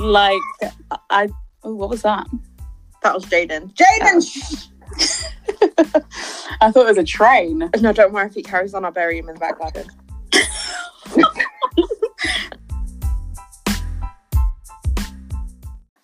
like I. Oh, what was that? That was Jaden. Jaden! Oh. I thought it was a train. No, don't worry if he carries on, I'll bury him in the back garden.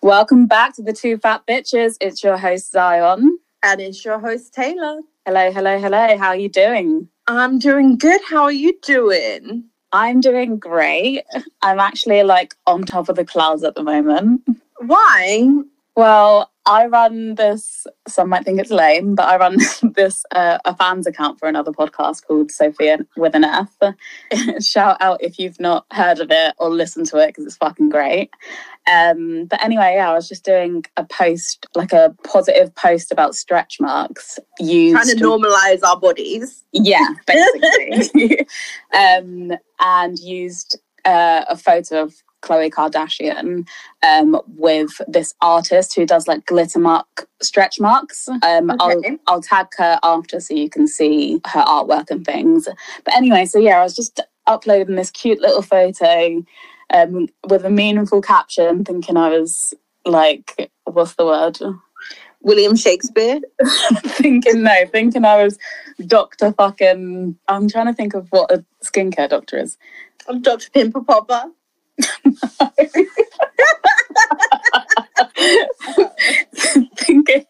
Welcome back to the Two Fat Bitches. It's your host Zion. And it's your host, Taylor. Hello, hello, hello. How are you doing? I'm doing good. How are you doing? I'm doing great. I'm actually like on top of the clouds at the moment. Why? Well, I run this, some might think it's lame, but I run this, uh, a fans account for another podcast called Sophia with an F. Shout out if you've not heard of it or listened to it because it's fucking great. Um, but anyway, yeah, I was just doing a post, like a positive post about stretch marks. Used Trying to normalize our bodies. yeah, basically. um, and used uh, a photo of Khloe Kardashian um, with this artist who does like glitter mark stretch marks. Um, I'll I'll tag her after so you can see her artwork and things. But anyway, so yeah, I was just uploading this cute little photo um, with a meaningful caption, thinking I was like, what's the word? William Shakespeare. thinking no, thinking I was Doctor fucking. I'm trying to think of what a skincare doctor is. I'm Dr. Pimple Popper. thinking,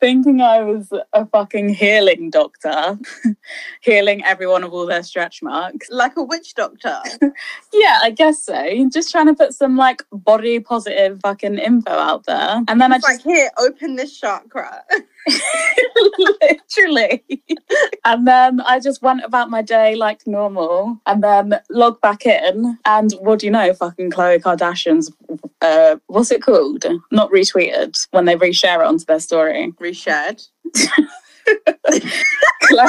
thinking I was a fucking healing doctor, healing everyone of all their stretch marks. Like a witch doctor. Yeah, I guess so. Just trying to put some like body positive fucking info out there, and then I It's just like, here, open this chakra. Literally. and then I just went about my day like normal and then logged back in. And what do you know? Fucking Khloe Kardashian's, uh, what's it called? Not retweeted when they reshare it onto their story. Reshared. Khloe,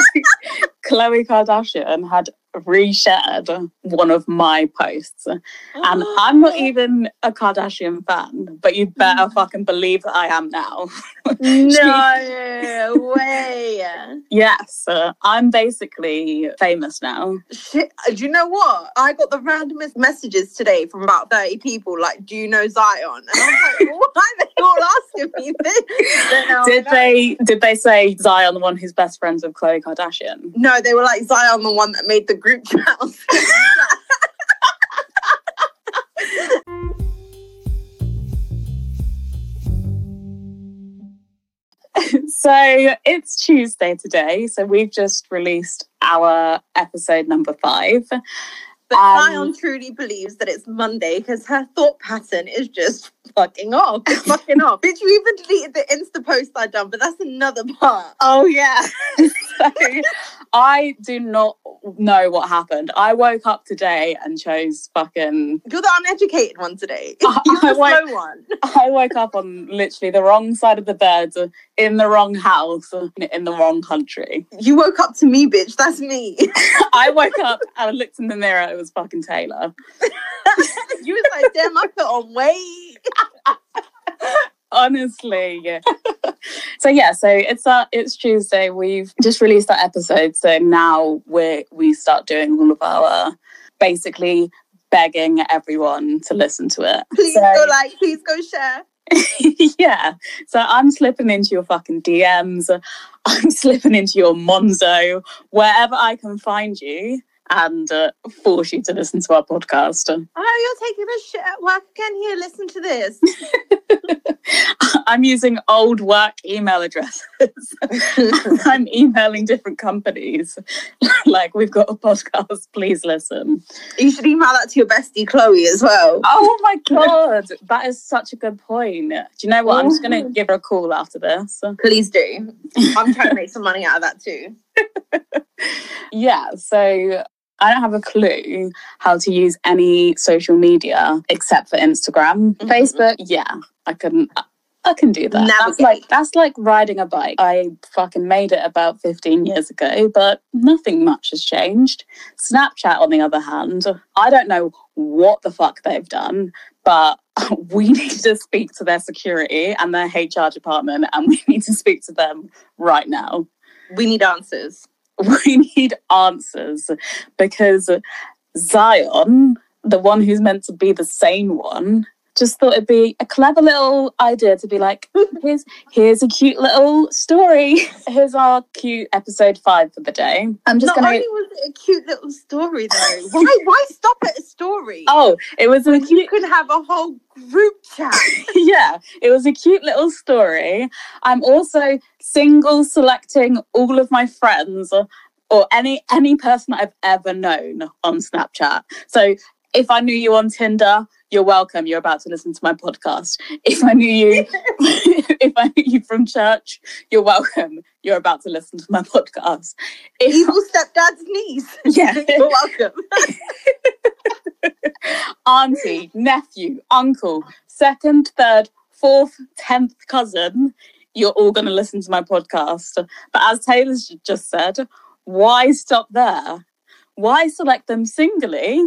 Khloe Kardashian had reshared one of my posts. And ah. I'm not even a Kardashian fan, but you better mm. fucking believe that I am now. No way. Yes, uh, I'm basically famous now. Shit, uh, do you know what? I got the randomest messages today from about 30 people, like, do you know Zion? And I was like, why are they all asking me this? Then I was Did they did they say Zion the one who's best friends with Khloe Kardashian? No, they were like, Zion, the one that made the group. So it's Tuesday today, so we've just released our episode number five. But Um, Zion truly believes that it's Monday because her thought pattern is just fucking off. It's fucking off. Did you even delete the Insta post I done? But that's another part. Oh yeah. so I do not know what happened. I woke up today and chose fucking You're the uneducated one today. You're the I won't- slow one. I woke up on literally the wrong side of the bed, in the wrong house, in the wrong country. You woke up to me, bitch. That's me. I woke up and I looked in the mirror, it was fucking Taylor. you was like, damn, I put on weight. honestly yeah. so yeah so it's uh it's tuesday we've just released that episode so now we're we start doing all of our basically begging everyone to listen to it Please So- go like, please go share. yeah. So i'm slipping into your fucking dms i'm slipping into your monzo. Wherever i can find you and uh, force you to listen to our podcast Oh, you're taking a shit at work again. Here, listen to this. i'm using old work email addresses I'm emailing different companies. like, we've got a podcast, please listen. you should email that to your bestie Khloe as well. Oh my God, that is such a good point. Do you know what? I'm just going to give her a call after this. Please do. I'm trying to make some money out of that too. Yeah, so I don't have a clue how to use any social media except for Instagram. Mhm. Facebook, yeah, I couldn't. I can do that. That's like that's like riding a bike. I fucking made it about 15 years ago, but nothing much has changed. Snapchat, on the other hand, I don't know what the fuck they've done, but we need to speak to their security and their HR department, and we need to speak to them right now We need answers. we need answers because Zion, the one who's meant to be the sane one, just thought it'd be a clever little idea to be like, here's here's a cute little story. Here's our cute episode five for the day. I'm just Not gonna. only was it a cute little story though. Why why stop at a story? Oh, it was a cute. you could have a whole group chat. yeah, it was a cute little story. I'm also single selecting all of my friends or any any person I've ever known on Snapchat. So if I knew you on Tinder, you're welcome. You're about to listen to my podcast. If I knew you, if I knew you from church, you're welcome. You're about to listen to my podcast. If, Evil stepdad's niece. Yeah. You're welcome. auntie, nephew, uncle, second, third, fourth, tenth cousin, you're all going to listen to my podcast. But as Taylor's just said, why stop there? Why select them singly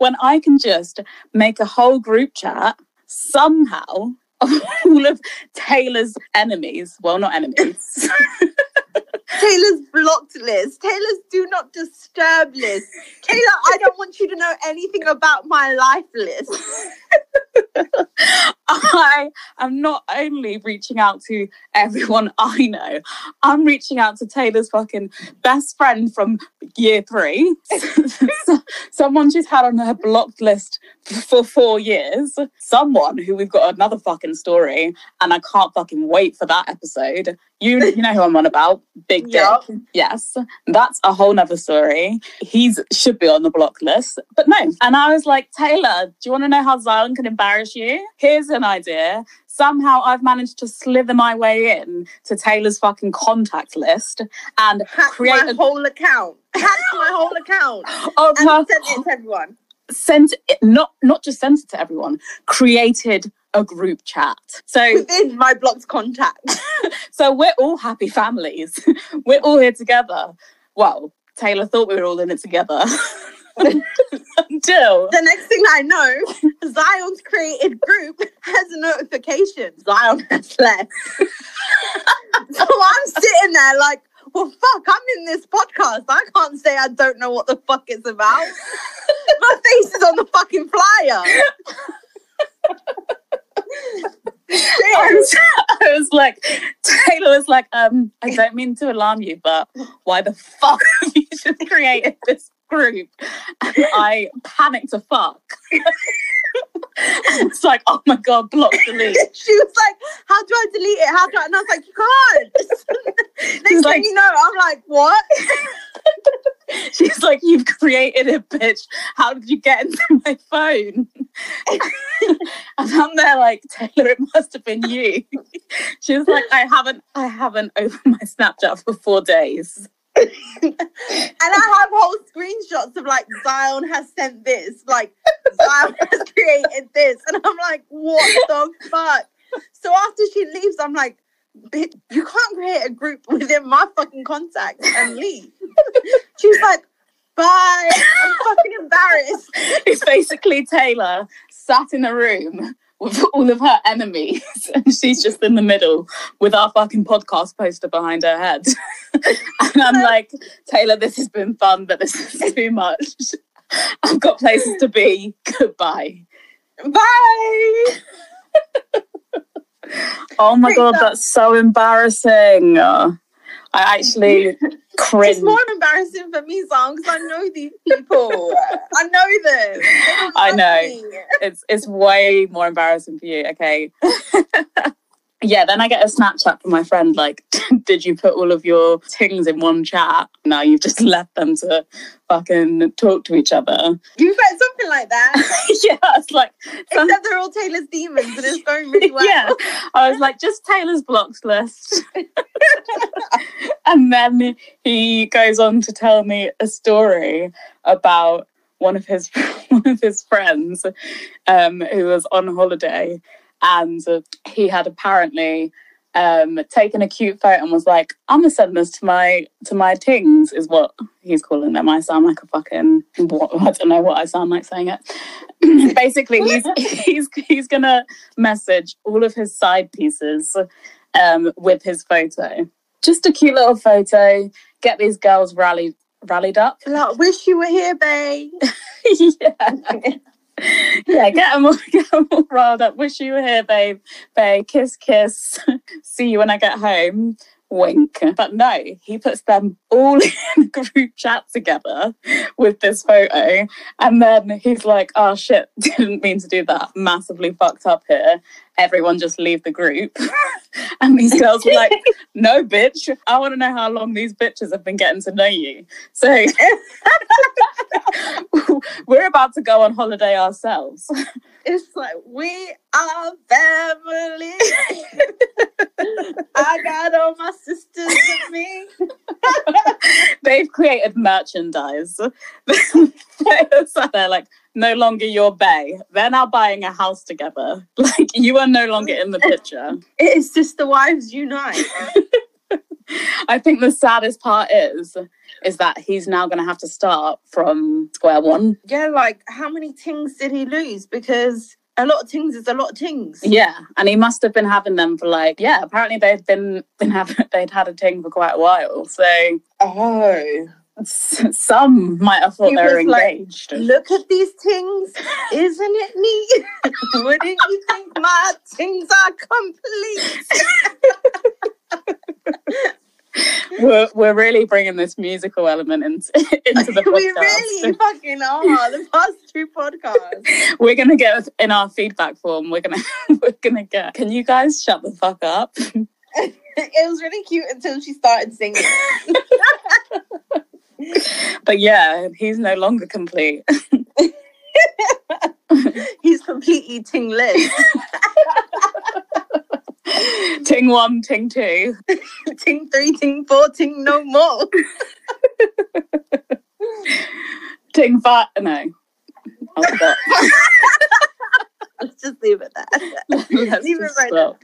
when I can just make a whole group chat somehow of all of Taylor's enemies? Well, not enemies. Taylor's blocked list. Taylor's do not disturb list. Taylor, I don't want you to know anything about my life list. I am not only reaching out to everyone I know, I'm reaching out to Taylor's fucking best friend from year three. Someone she's had on her blocked list for four years. Someone who we've got another fucking story, and I can't fucking wait for that episode. You, you know who I'm on about. Big dick. Yes. That's a whole nother story. He's should be on the block list. But no. And I was like, Taylor, do you want to know how Zion can embarrass you? Here's an idea. Somehow I've managed to slither my way in to Taylor's fucking contact list and Hack create my a whole account. Hack my whole account. oh, And per- send it to everyone. sent it not not just sent it to everyone, created a group chat. So Within my blocked contacts. so we're all happy families. we're all here together. Well, Taylor thought we were all in it together. Until The next thing I know, Zion's created group has a notification. Zion has left. so I'm sitting there like, well, fuck, I'm in this podcast. I can't say I don't know what the fuck it's about. My face is on the fucking flyer. I was, I was like, Taylor was like, um, I don't mean to alarm you, but why the fuck have you just created this group? And I panicked to fuck. it's like, oh my god, block delete. she was like, how do I delete it? How do I? And I was like, you can't. Next like- thing you know, I'm like, what? She's like, you've created it, bitch. How did you get into my phone? and I'm there like, Taylor, it must have been you. She was like, I haven't, I haven't opened my Snapchat for four days. And I have whole screenshots of like Zion has sent this, like Zion has created this, and I'm like, what the fuck? So after she leaves, I'm like, you can't create a group within my fucking contacts and leave. She's like, bye. I'm fucking embarrassed. It's basically Taylor sat in a room with all of her enemies, and she's just in the middle with our fucking podcast poster behind her head. and I'm like, Taylor, this has been fun, but this is too much. I've got places to be. Goodbye. Bye. Oh my god, that's so embarrassing. I actually cringe. It's more embarrassing for me, Zion, because I know these people. I know them. I know. me. It's it's way more embarrassing for you. Okay. yeah, then I get a Snapchat from my friend like, did you put all of your things in one chat? Now you've just left them to fucking talk to each other. You bet something like that. yeah, it's like some- Except they're all Taylor's demons and it's going really well. yeah. I was like, just Taylor's blocks list. and then he goes on to tell me a story about one of his one of his friends um, who was on holiday, and he had apparently um, taken a cute photo and was like, "I'm gonna send this to my to my tings," is what he's calling them. I sound like a fucking what, I don't know what I sound like saying it. Basically, he's he's he's gonna message all of his side pieces um, with his photo. Just a cute little photo. Get these girls rallied rallied up. Like, wish you were here, babe. yeah. yeah, get them all, get 'em all riled up. Wish you were here, babe. Babe, kiss, kiss. See you when I get home. Wink. But no, he puts them all in a group chat together with this photo. And then he's like, oh shit, didn't mean to do that. Massively fucked up here. Everyone just leave the group. and these girls were like, no, bitch. I want to know how long these bitches have been getting to know you. So we're about to go on holiday ourselves. It's like we are family. I got all my sisters with me. They've created merchandise. They're like, no longer your bay. They're now buying a house together. Like, you are no longer in the picture. It is sister wives unite. I think the saddest part is, is that he's now going to have to start from square one. yeah, like how many things did he lose? Because a lot of things is a lot of things. Yeah, and he must have been having them for like, yeah. Apparently, they've been been having they'd had a ting for quite a while. So Oh. some might have thought He they were was like, engaged. Look at these things. Isn't it neat? Wouldn't you think my things are complete? we're, we're really bringing this musical element into, into the podcast. we really fucking are. The past two podcasts. we're gonna get in our feedback form. We're gonna we're gonna get. Can you guys shut the fuck up? It was really cute until she started singing. But yeah, he's no longer complete. He's completely tingless. ting one, ting two. ting three, ting four, ting no more. Ting five. No. I forgot. Let's just leave it there. Let's Leave it right stop.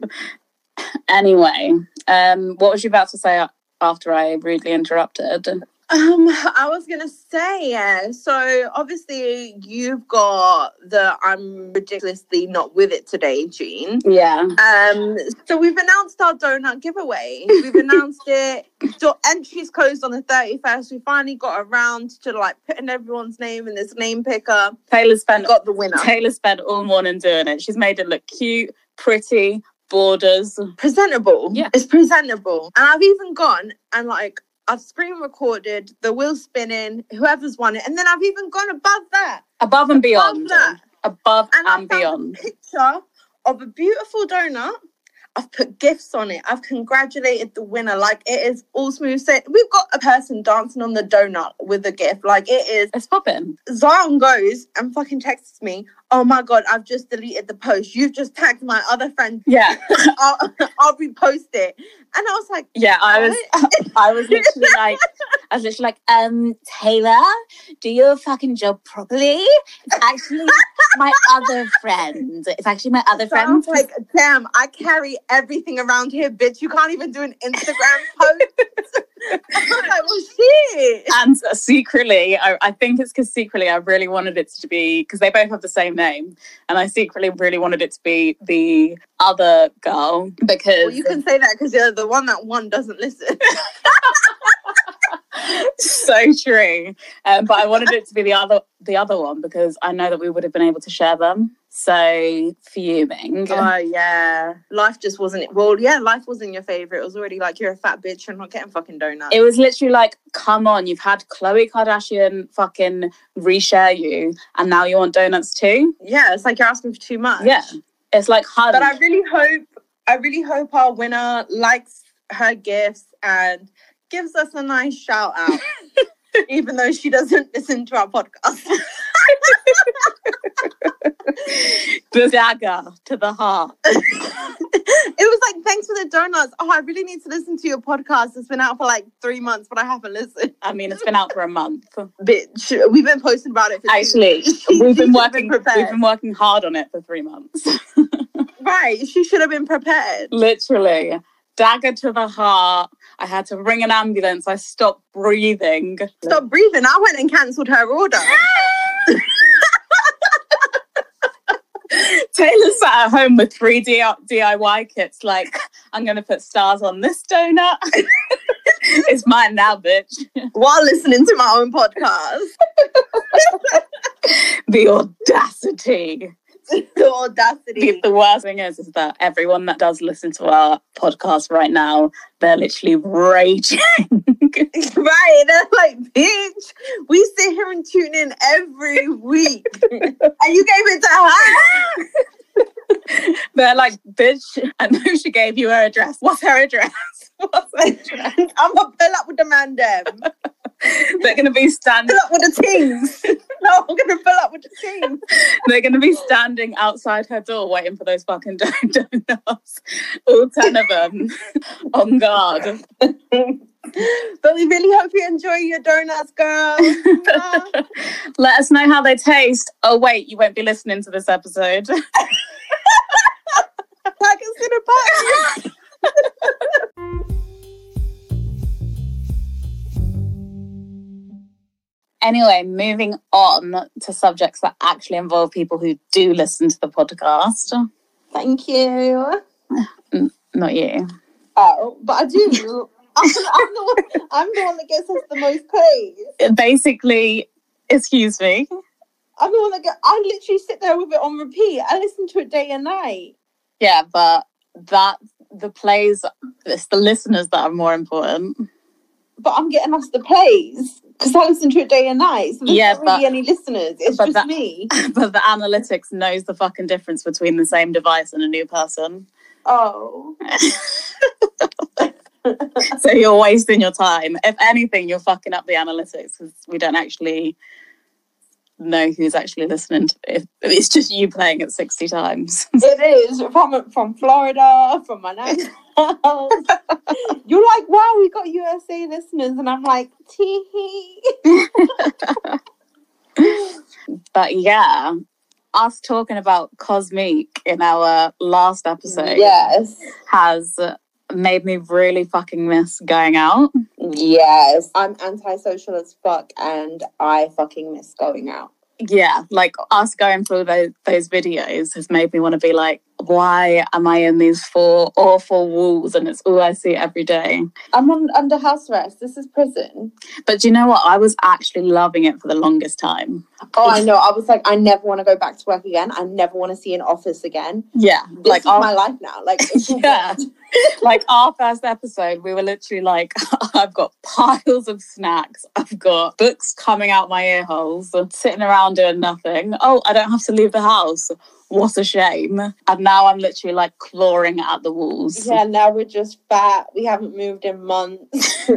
Anyway, um, what was you about to say after I rudely interrupted? Um, I was gonna say, yeah. So obviously you've got the I'm ridiculously not with it today, Jean. Yeah. Um, so we've announced our donut giveaway. We've announced it. So entries closed on the 31st. We finally got around to like putting everyone's name in this name picker. Taylor spent Got the winner. Taylor spent all morning doing it. She's made it look cute, pretty, borders. presentable. Yeah. It's presentable. And I've even gone and like I've screen recorded the wheel spinning, whoever's won it, and then I've even gone above that. Above and beyond. that. Above And and beyond. a picture of a beautiful donut. I've put gifts on it. I've congratulated the winner. Like it is all smooth. Say we've got a person dancing on the donut with a gift. Like it is. It's popping. Zion goes and fucking texts me. Oh my god, I've just deleted the post. You've just tagged my other friend. Yeah. I'll, I'll repost it. And I was like, Yeah, I was I was literally like I was literally like, um, Taylor, do your fucking job properly. It's actually my other friend. It's actually my other friend. was like, damn, I carry everything around here, bitch. You can't even do an Instagram post. I was like, well, shit. and uh, secretly, I, I think it's because secretly I really wanted it to be because they both have the same name, and I secretly really wanted it to be the other girl because Well, you can say that because you're the one that won doesn't listen. so true. Um, but I wanted it to be the other the other one because I know that we would have been able to share them. So fuming. Oh yeah, life just wasn't. Well, yeah, life wasn't your favorite. It was already like you're a fat bitch and not getting fucking donuts. It was literally like, come on, you've had Khloe Kardashian fucking reshare you, and now you want donuts too? yeah, it's like you're asking for too much. Yeah. It's like, hun. but I really hope, I really hope our winner likes her gifts and gives us a nice shout out, even though she doesn't listen to our podcast. the dagger to the heart. it was like, thanks for the donuts. Oh, I really need to listen to your podcast. It's been out for like three months, but I haven't listened. I mean, it's been out for a month. Bitch, we've been posting about it for two Actually, weeks. We've been working. prepared. we've been working hard on it for three months. right. She should have been prepared. Literally, dagger to the heart. I had to ring an ambulance. I stopped breathing. Stop breathing. I went and cancelled her order. Taylor sat at home with three D- DIY kits. Like, I'm gonna put stars on this donut. it's mine now, bitch. while listening to my own podcast. the audacity. the audacity. The, worst thing is, is that everyone that does listen to our podcast right now, they're literally raging. right. They're like, bitch, we sit here and tune in every week. and you gave it to her. they're like, bitch, I know she gave you her address. What's her address? What's her address? I'm gonna pull up with the man them. They're gonna be standing up with the things. no, I'm gonna pull up with the things. they're gonna be standing outside her door waiting for those fucking donuts. All ten of them on guard. But we really hope you enjoy your donuts, girl. Let us know how they taste. Oh wait, you won't be listening to this episode. Tag us in a party. Anyway, moving on to subjects that actually involve people who do listen to the podcast. Thank you. Not you. Oh, but I do. I'm, I'm, the one, I'm the one that gets us the most plays. Basically, excuse me. I'm the one that get. I literally sit there with it on repeat. I listen to it day and night. Yeah, but that the plays, it's the listeners that are more important. But I'm getting us the plays because I listen to it day and night. So there's Yeah, not really but- any listeners. It's just me. but the analytics knows the fucking difference between the same device and a new person. Oh. so you're wasting your time. If anything, you're fucking up the analytics because we don't actually know who's actually listening to it. It's just you playing it 60 times. It is from from Florida, from my nan's house. You're like, wow, we got USA listeners, and I'm like, tee hee. but yeah, us talking about Cosmic in our last episode Yes, has made me really fucking miss going out. yes. I'm antisocial as fuck, and I fucking miss going out. Yeah, like us going through those, those videos has made me want to be like, why am I in these four awful walls and it's all I see every day? I'm on under house arrest. This is prison. But do you know what? I was actually loving it for the longest time. Oh, I know. I was like, I never want to go back to work again. I never want to see an office again. Yeah, This like is our, my life now. Like, Yeah. like our first episode, we were literally like, I've got piles of snacks, I've got books coming out my ear holes, and sitting around doing nothing. Oh, I don't have to leave the house. What a shame. And now I'm literally like clawing at the walls. Yeah, now we're just fat. We haven't moved in months.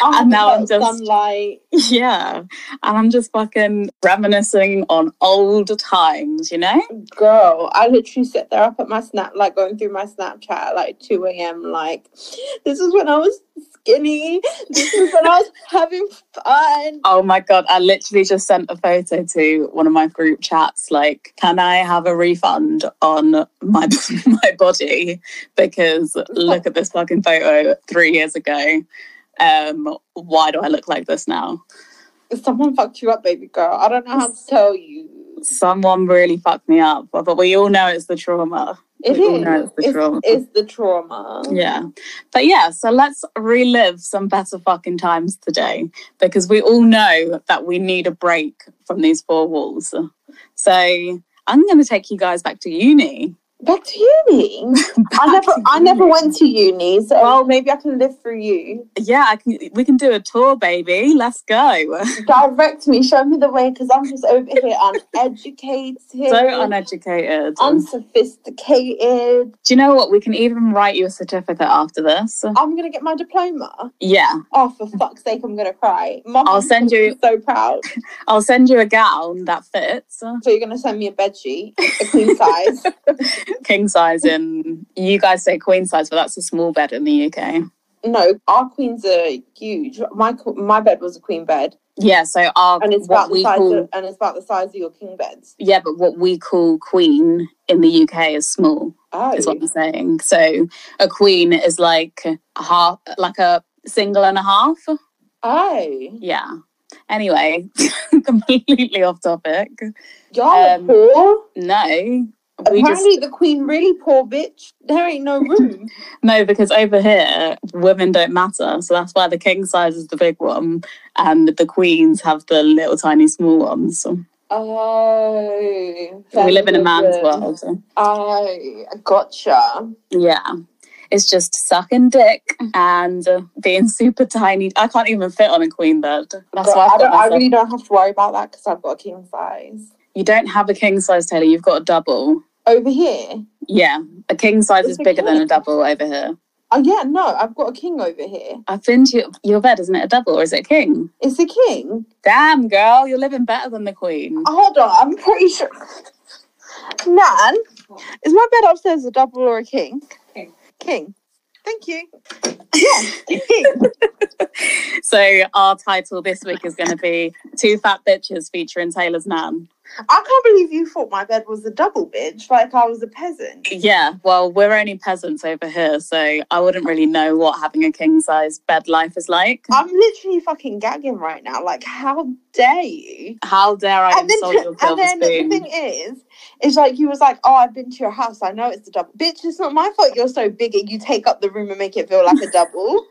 And now I'm just- sunlight. Yeah. And I'm just fucking reminiscing on old times, you know? Girl, I literally sit there up at my snap, like going through my Snapchat at like 2 a.m. Like, this is when I was skinny. This is when I was having fun. Oh my god, I literally just sent a photo to one of my group chats like, can I have a refund on my my body because look at this fucking photo 3 years ago. Um why do I look like this now? Someone fucked you up, baby girl. I don't know how to tell you. Someone really fucked me up, but we all know it's the trauma. It We all know it's the It's, trauma. it's the trauma. Yeah. But yeah, so let's relive some better fucking times today because we all know that we need a break from these four walls. So I'm going to take you guys back to uni. Back to uni. I never, I never went to uni, so well, maybe I can live through you. Yeah, I can. We can do a tour, baby. Let's go. Direct me, show me the way, because I'm just over here uneducated, So uneducated. unsophisticated. Do you know what? We can even write you a certificate after this. I'm gonna get my diploma. Yeah, Oh, for fuck's sake, I'm gonna cry. I'll send you- So proud. I'll send you a gown that fits, So you're gonna send me a bed sheet, a queen size. king size. In you guys say queen size, but that's a small bed in the UK. no, our queens are huge. My my bed was a queen bed, Yeah, so our and it's about the size call of, and it's about the size of your king beds. yeah, but what we call queen in the UK is small. Oh, Is what I'm saying. So a queen is like a half, like a single and a half. oh, Yeah. Anyway, completely off topic. y'all Um, are poor. No, We just the queen really poor bitch. There ain't no room. no, because over here women don't matter, so that's why the king size is the big one, and the queens have the little tiny small ones. So oh, we live in a man's world. I gotcha. Yeah. It's just sucking dick and being super tiny. I can't even fit on a queen bed. That's why I, don't, I really don't have to worry about that because I've got a king size. You don't have a king size, Taylor. You've got a double. Over here? Yeah, a king size It's is a bigger than a double over here. Oh, yeah, no, I've got a king over here. I've been to your, your bed, isn't it a double or is it a king? It's a king. Damn, girl, you're living better than the queen. Oh, hold on, I'm pretty sure. Nan, is my bed upstairs a double or a king? King. King. Thank you. Yeah, king. So our title this week is going to be Two Fat Bitches featuring Taylor's Nan. I can't believe you thought my bed was a double bitch, like I was a peasant. Yeah, well, we're only peasants over here, so I wouldn't really know what having a king size bed life is like. I'm literally fucking gagging right now. Like, how dare you? How dare I And then, insult your and then the thing is, is like you was like, "Oh, I've been to your house. I know it's a double." Bitch, it's not my fault. You're so big and you take up the room and make it feel like a double.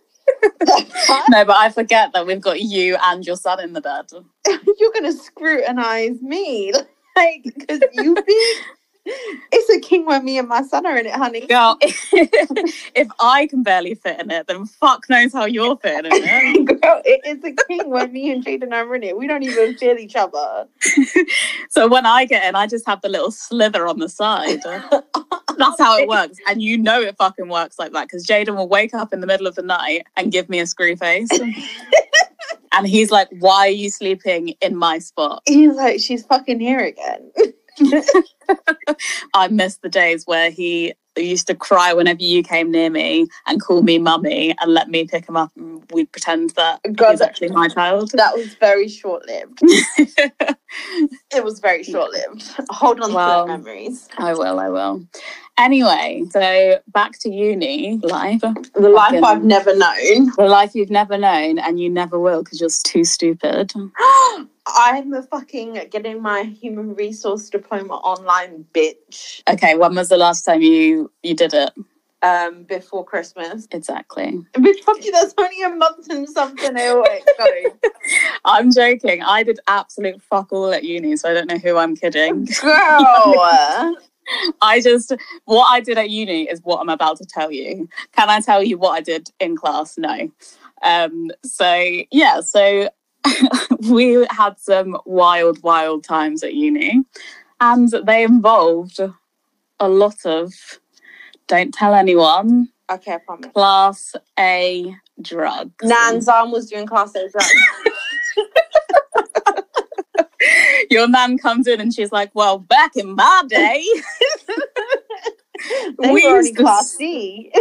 No, but I forget that we've got you and your son in the bed. You're gonna scrutinize me, like, because you big. It's a king when me and my son are in it, honey. Girl, if I can barely fit in it, then fuck knows how you're fitting in it. Girl, it is a king when me and Jaden are in it. We don't even feel each other. So when I get in, I just have the little slither on the side. That's how it works. And you know it fucking works like that because Jaden will wake up in the middle of the night and give me a screw face. and he's like, Why are you sleeping in my spot? He's like, she's fucking here again. I miss the days where he used to cry whenever you came near me and call me mummy and let me pick him up and we'd pretend that God, he's actually my child. That was very short lived. It was very short lived. Hold on Wow. to the memories. I will, I will. Anyway, so back to uni life. The life Fucking- I've never known. The life you've never known and you never will because you're too stupid. I'm a fucking getting my human resource diploma online bitch. Okay, when was the last time you you did it? Um, before Christmas. Exactly. Bitch, fuck you, that's only a month and something away. Go. I'm joking. I did absolute fuck all at uni, so I don't know who I'm kidding. Girl. I just what I did at uni is what I'm about to tell you. Can I tell you what I did in class? No. Um, so yeah, so we had some wild, wild times at uni, and they involved a lot of don't tell anyone okay, I promise. class A drugs. Nan's arm was doing class A drugs. Your nan comes in and she's like, "Well, back in my day, They We were used to class C.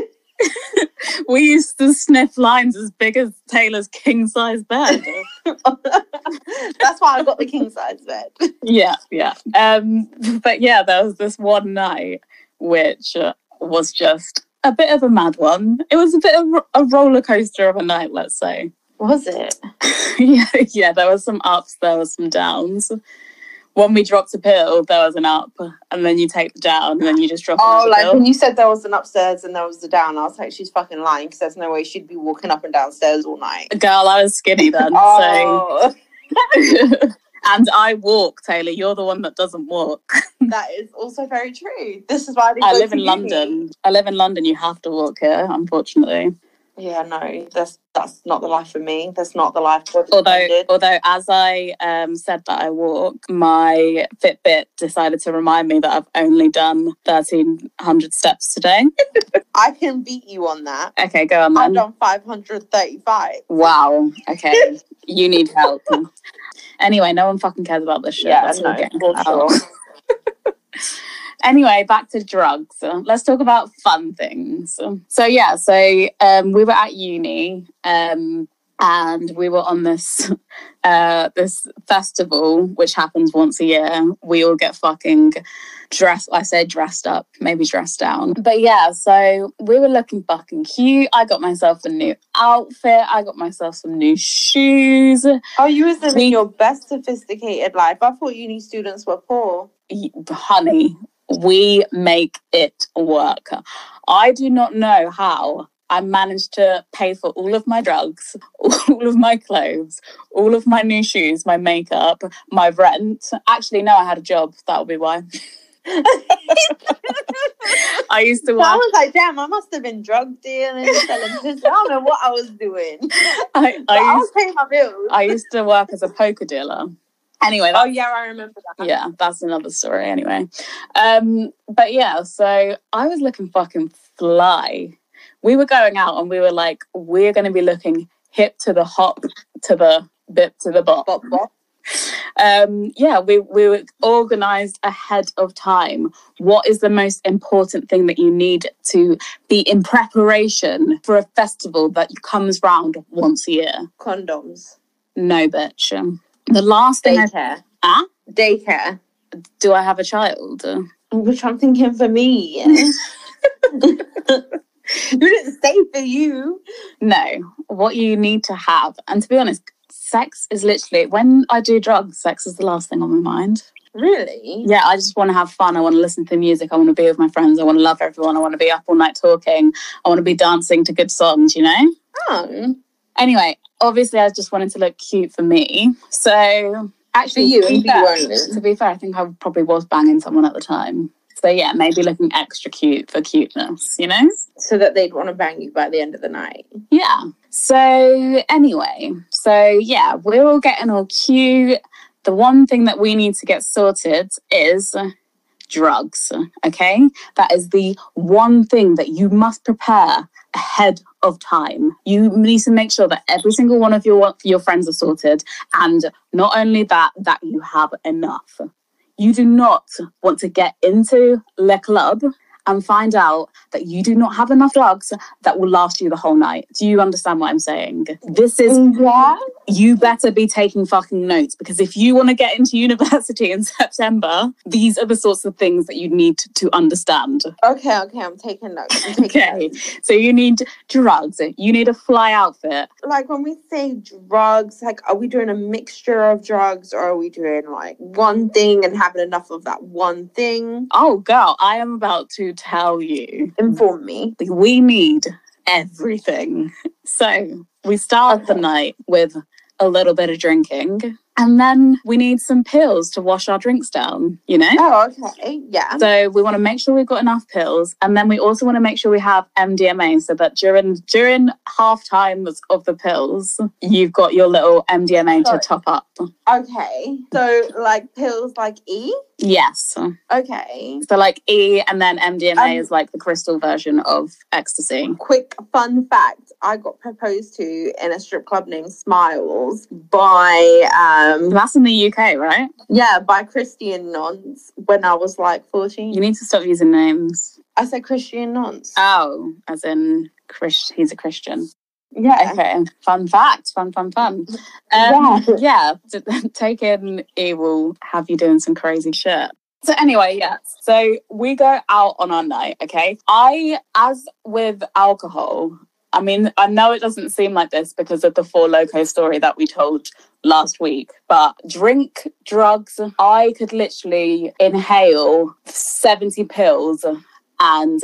we used to sniff lines as big as Taylor's king size bed." That's why I got the king size bed. yeah, yeah. Um, but yeah, there was this one night which uh, was just a bit of a mad one. It was a bit of a roller coaster of a night, let's say. Was it? yeah, yeah. There was some ups, there was some downs. When we dropped a pill, there was an up, and then you take the down, and then you just drop Oh, like pill. when you said there was an upstairs and there was a down, I was like, she's fucking lying because there's no way she'd be walking up and downstairs all night. Girl, I was skinny then, Oh, so and I walk, Taylor. You're the one that doesn't walk. that is also very true. This is why I, I live in uni. London. I live in London. You have to walk here, unfortunately. Yeah, no, that's that's not the life for me. That's not the life Although, intended. although as I um, said that I walk, my Fitbit decided to remind me that I've only done thirteen hundred steps today. I can beat you on that. Okay, go on I've done 535. Wow. Okay, you need help. Anyway, no one fucking cares about this shit. Yeah, That's all no, getting for cut sure. out. Anyway, back to drugs. Uh, Let's talk about fun things. So yeah, so um, we were at uni, um, and we were on this uh, this festival which happens once a year. We all get fucking dressed. I say dressed up, maybe dressed down. But yeah, so we were looking fucking cute. I got myself a new outfit. I got myself some new shoes. Oh, you was living We- your best sophisticated life. I thought uni students were poor. Honey we make it work. I do not know how I managed to pay for all of my drugs, all of my clothes, all of my new shoes, my makeup, my rent. Actually, no, I had a job. That'll be why. I used to So I was like, damn, I must have been drug dealing, selling. I don't know what I was doing. I, I, I, was paying my bills. I used to work as a poker dealer. Anyway, oh yeah, I remember that. yeah, that's another story. Anyway, um, but yeah, so I was looking fucking fly. We were going out and we were like, we're going to be looking hip to the hop to the bit to the bop. Bop, bop. um yeah we we were organized ahead of time what is the most important thing that you need to be in preparation for a festival that comes round once a year Condoms. no bitch the last thing Daycare. ah Daycare. do i have a child Which I'm thinking for me. you didn't say for you. no what you need to have and to be honest sex is literally when i do drugs sex is the last thing on my mind Really? yeah, I just want to have fun. I want to listen to music. I want to be with my friends. I want to love everyone. I want to be up all night talking. I want to be dancing to good songs, you know? Oh. Anyway, obviously, I just wanted to look cute for me. So, actually, you to be and for you fair, to be fair, I think I probably was banging someone at the time. So, yeah, maybe looking extra cute for cuteness, you know? So that they'd want to bang you by the end of the night. Yeah. So, anyway, so yeah, we're all getting all cute. The one thing that we need to get sorted is drugs. Okay. That is the one thing that you must prepare ahead of time. You need to make sure that every single one of your, your friends are sorted. And not only that, that you have enough. You do not want to get into Le Club and find out that you do not have enough drugs that will last you the whole night. Do you understand what I'm saying? This is Yeah. you better be taking fucking notes because if you want to get into university in September, these are the sorts of things that you need to understand. Okay, okay, I'm taking notes. I'm taking Okay. notes. So you need drugs, you need a fly outfit. Like when we say drugs, like are we doing a mixture of drugs or are we doing like one thing and having enough of that one thing? Oh, girl, I am about to tell you. Inform me. We need everything. So we start the night with a little bit of drinking. And then we need some pills to wash our drinks down, you know? Oh, okay. Yeah. So we want to make sure we've got enough pills, and then we also want to make sure we have MDMA, so that during during half times of the pills, you've got your little MDMA Sorry. to top up. Okay. So like pills like E? Yes. Okay. So like E, and then MDMA Um, is like the crystal version of ecstasy. Quick fun fact I got proposed to in a strip club named Smiles by um That's in the UK, right? yeah, by Christian nuns when I was like 14. You need to stop using names. I said Christian nuns. Oh, as in Chris, he's a Christian. yeah. Okay, fun fact, fun, fun, fun. Um, yeah, t- taking E will have you doing some crazy shit. So anyway, yeah. So we go out on our night. Okay, I, as with alcohol, I mean, I know it doesn't seem like this because of the four Loko story that we told last week, but drink drugs. I could literally inhale seventy pills and.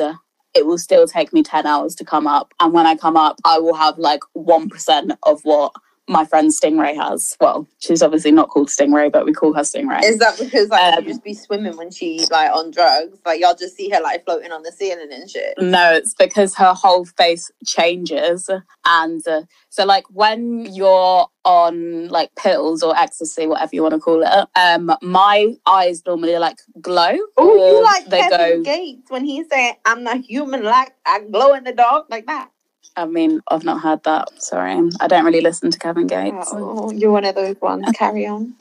it will still take me 10 hours to come up. And when I come up, I will have like 1% of what my friend Stingray has. Well, she's obviously not called Stingray, but we call her Stingray. Is that because like Um, you just be swimming when she's like on drugs? Like y'all just see her like floating on the ceiling and shit. no, it's because her whole face changes. And uh, so, like, when you're on like pills or ecstasy, whatever you want to call it, um, my eyes normally like glow. Oh, you or like they Kevin go. Gates when he's saying, "I'm not human, like I glow in the dark," like that. I mean, I've not heard that. Sorry, I don't really listen to Kevin Gates. Oh, oh you're one of those ones. Carry on.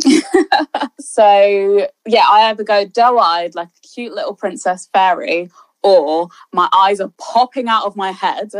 so yeah, I either go doe-eyed like a cute little princess fairy, or my eyes are popping out of my head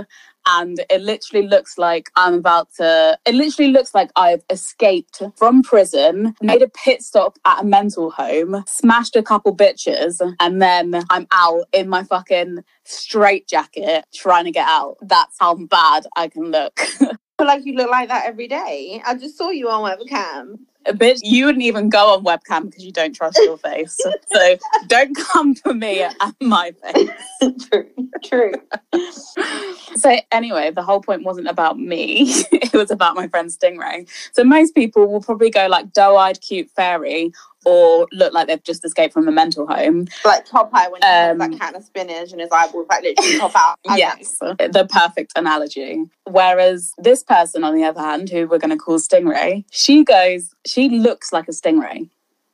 and it literally looks like I'm about to it literally looks like I've escaped from prison, made a pit stop at a mental home, smashed a couple bitches, and then I'm out in my fucking straight jacket trying to get out. That's how bad I can look. Like you look like that every day. I just saw you on webcam. Bitch, you wouldn't even go on webcam because you don't trust your face. So don't come for me at my face. true, true. So anyway, the whole point wasn't about me. it was about my friend Stingray. So most people will probably go like doe-eyed cute fairy or look like they've just escaped from a mental home. Like Popeye when he has Um, that can of spinach and his eyeballs like literally pop out. Yes, the perfect analogy. Whereas this person, on the other hand, who we're going to call Stingray, she goes, she looks like a stingray.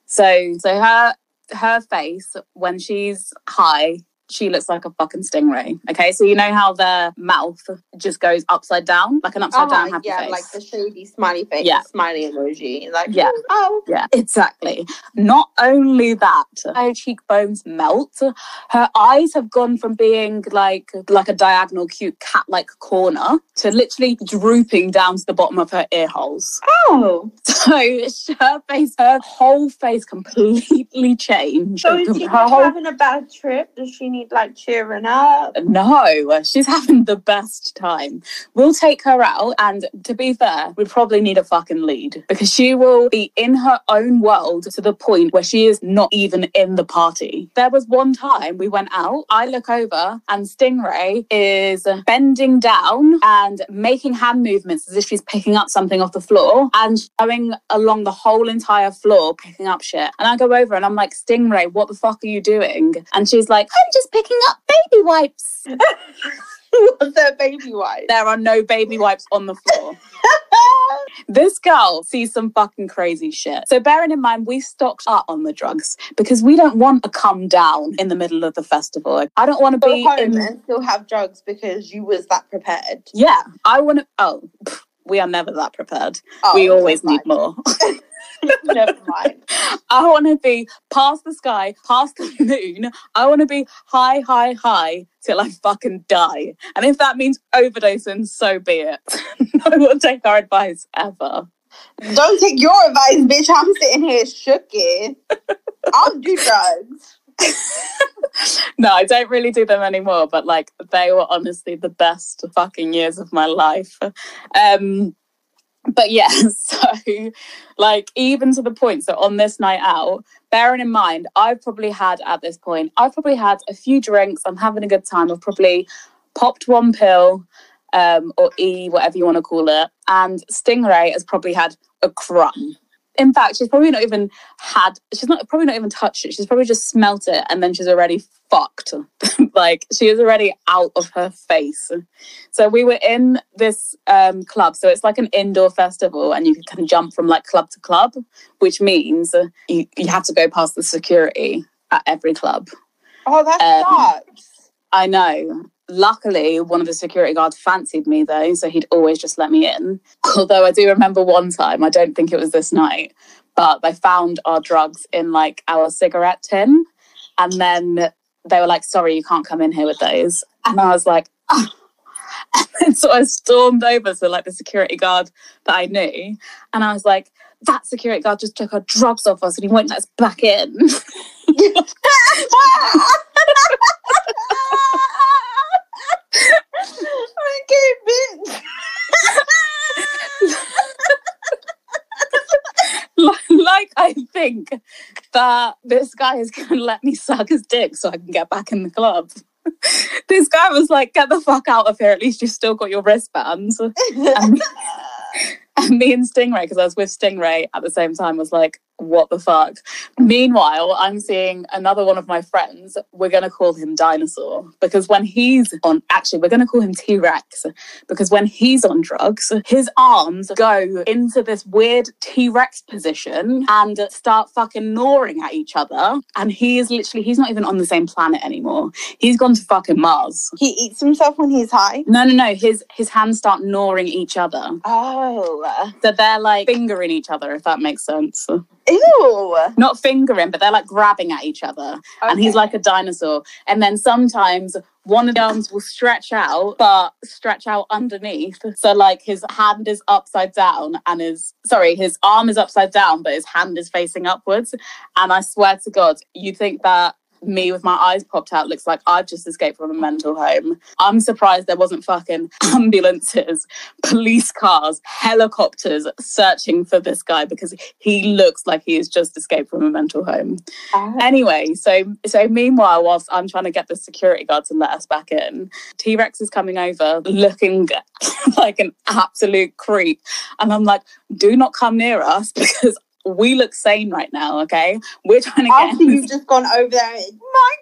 So, so her her face when she's high, she looks like a fucking stingray. Okay, so you know how the mouth just goes upside down, like an upside down Oh, happy yeah, face. like the shady smiley face, Yeah. smiley emoji. Like, Yeah. oh, Yeah, exactly. Not only that, her cheekbones melt. Her eyes have gone from being like like a diagonal cute cat-like corner to literally drooping down to the bottom of her ear holes. oh. So her face, her whole face completely changed. So is she her whole having a bad trip? Does she need like cheering up? No, uh, she's having the best time. We'll take her out, and to be fair, we probably need a fucking lead because she will be in her own world to the point where she is not even in the party. There was one time we went out, I look over, and Stingray is bending down and making hand movements as if she's picking up something off the floor and going along the whole entire floor picking up shit. And I go over and I'm like, Stingray, what the fuck are you doing? And she's like, I'm just picking up baby wipes. What's their baby wife? There are no baby wipes on the floor. This girl sees some fucking crazy shit. So bearing in mind, we stocked up on the drugs because we don't want to come down in the middle of the festival. I don't want to be home in. and still have drugs because you was that prepared. Yeah, I want to. Oh, pff, we are never that prepared. Oh, we always need more. Never mind. I want to be past the sky, past the moon. I want to be high, high, high till I fucking die. And if that means overdosing, so be it. no one take our advice ever. Don't take your advice, bitch. I'm sitting here shooken. I'll do drugs. No, I don't really do them anymore, but like they were honestly the best fucking years of my life. Um but yeah, so like even to the point, so on this night out, bearing in mind, I've probably had at this point, I've probably had a few drinks, I'm having a good time, I've probably popped one pill, um, or E, whatever you want to call it, and Stingray has probably had a crumb. In fact, she's probably not even had, she's not probably not even touched it. She's probably just smelt it and then she's already fucked. like she is already out of her face. So we were in this um, club. So it's like an indoor festival and you can kind of jump from like club to club, which means you, you have to go past the security at every club. Oh, that Um, sucks. I know. Luckily, one of the security guards fancied me though, so he'd always just let me in. Although I do remember one time, I don't think it was this night, but they found our drugs in like our cigarette tin. And then they were like, sorry, you can't come in here with those. And I was like, ah. And so I stormed over to like the security guard that I knew. And I was like, that security guard just took our drugs off us and he won't let us back in. okay, bitch. like, I think that this guy is going to let me suck his dick so I can get back in the club. this guy was like, "Get the fuck out of here! At least you've still got your wristbands." And, and me and Stingray, because I was with Stingray at the same time, was like, "What the fuck?" Meanwhile, I'm seeing another one of my friends. We're going to call him Dinosaur because when he's on, actually, we're going to call him T Rex because when he's on drugs, his arms go into this weird T Rex position and start fucking gnawing at each other. And he is literally, he's not even on the same planet anymore. He's gone to fucking Mars. he eats himself when he's high. No, no, no. His his hands start gnawing each other. Oh. So they're like fingering each other, if that makes sense. Ew. Not fingering, but they're like grabbing at each other. And he's like a dinosaur. And then sometimes one of the arms will stretch out, but stretch out underneath. So like his hand is upside down and his sorry, his arm is upside down, but his hand is facing upwards. And I swear to God, you think that me with my eyes popped out looks like I've just escaped from a mental home. I'm surprised there wasn't fucking ambulances, police cars, helicopters searching for this guy because he looks like he has just escaped from a mental home. Anyway, so so meanwhile, whilst I'm trying to get the security guard to let us back in, T Rex is coming over looking like an absolute creep. And I'm like, do not come near us because we look sane right now, okay? We're trying to get After you've just gone over there, my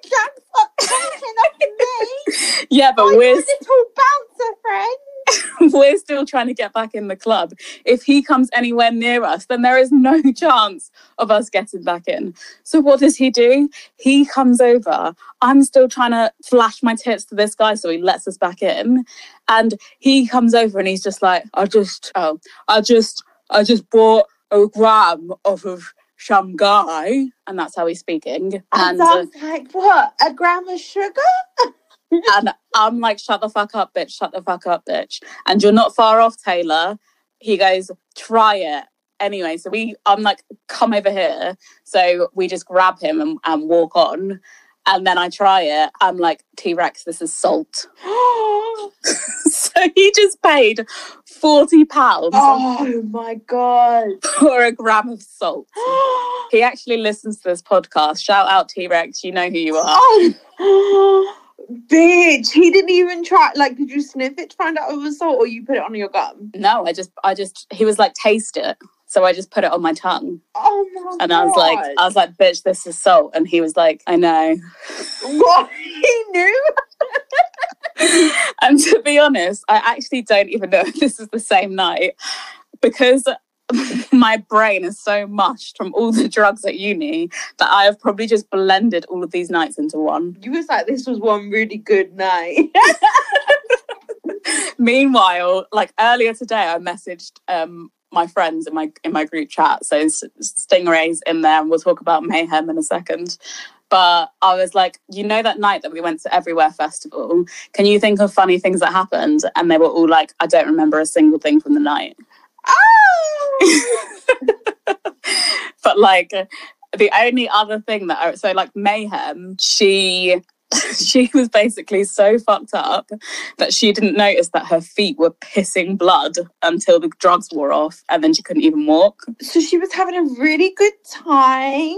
up me. Yeah, but My we're little bouncer friend. we're still trying to get back in the club. If he comes anywhere near us, then there is no chance of us getting back in. So what does he do? He comes over. I'm still trying to flash my tits to this guy so he lets us back in. And he comes over and he's just like, I just oh, I just I just bought a gram off of some guy. And that's how he's speaking. And And uh, sounds like what? A gram of sugar? and I'm like, shut the fuck up, bitch, shut the fuck up, bitch. And you're not far off, Taylor. He goes, try it. Anyway, so we, I'm like, come over here. So we just grab him and, and walk on. And then I try it. I'm like, T Rex, this is salt. so he just paid 40 pounds oh my god. for a gram of salt. He actually listens to this podcast. Shout out T Rex, you know who you are. oh, bitch. He didn't even try. Like, did you sniff it to find out it was salt or you put it on your gum? No, I just, I just, he was like, taste it. So I just put it on my tongue. Oh my And I was like, God. I was like, bitch, this is salt. And he was like, I know. what? He knew? And to be honest, I actually don't even know if this is the same night because my brain is so mushed from all the drugs at uni that I have probably just blended all of these nights into one. You was like, this was one really good night. Meanwhile, like earlier today, I messaged um my friends in my in my group chat. So Stingray's in there, and we'll talk about mayhem in a second. But I was like, you know, that night that we went to Everywhere Festival, can you think of funny things that happened? And they were all like, I don't remember a single thing from the night. oh! but like the only other thing that I, so like mayhem she she was basically so fucked up that she didn't notice that her feet were pissing blood until the drugs wore off and then she couldn't even walk. So she was having a really good time.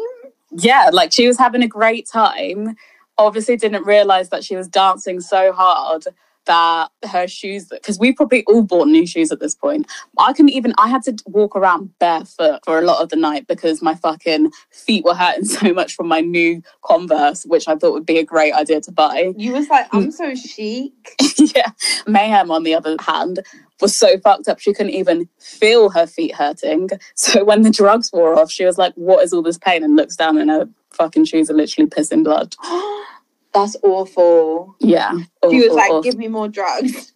yeah like she was having a great time. Obviously didn't realize that she was dancing so hard that her shoes because we probably all bought new shoes at this point. I couldn't even i had to walk around barefoot for a lot of the night because my fucking feet were hurting so much from my new converse which i thought would be a great idea to buy. You was like, I'm mm. so chic. yeah mayhem on the other hand was so fucked up she couldn't even feel her feet hurting. So when the drugs wore off she was like what is all this pain? and looks down and her fucking shoes are literally pissing blood That's awful. yeah She was like, awful. give me more drugs.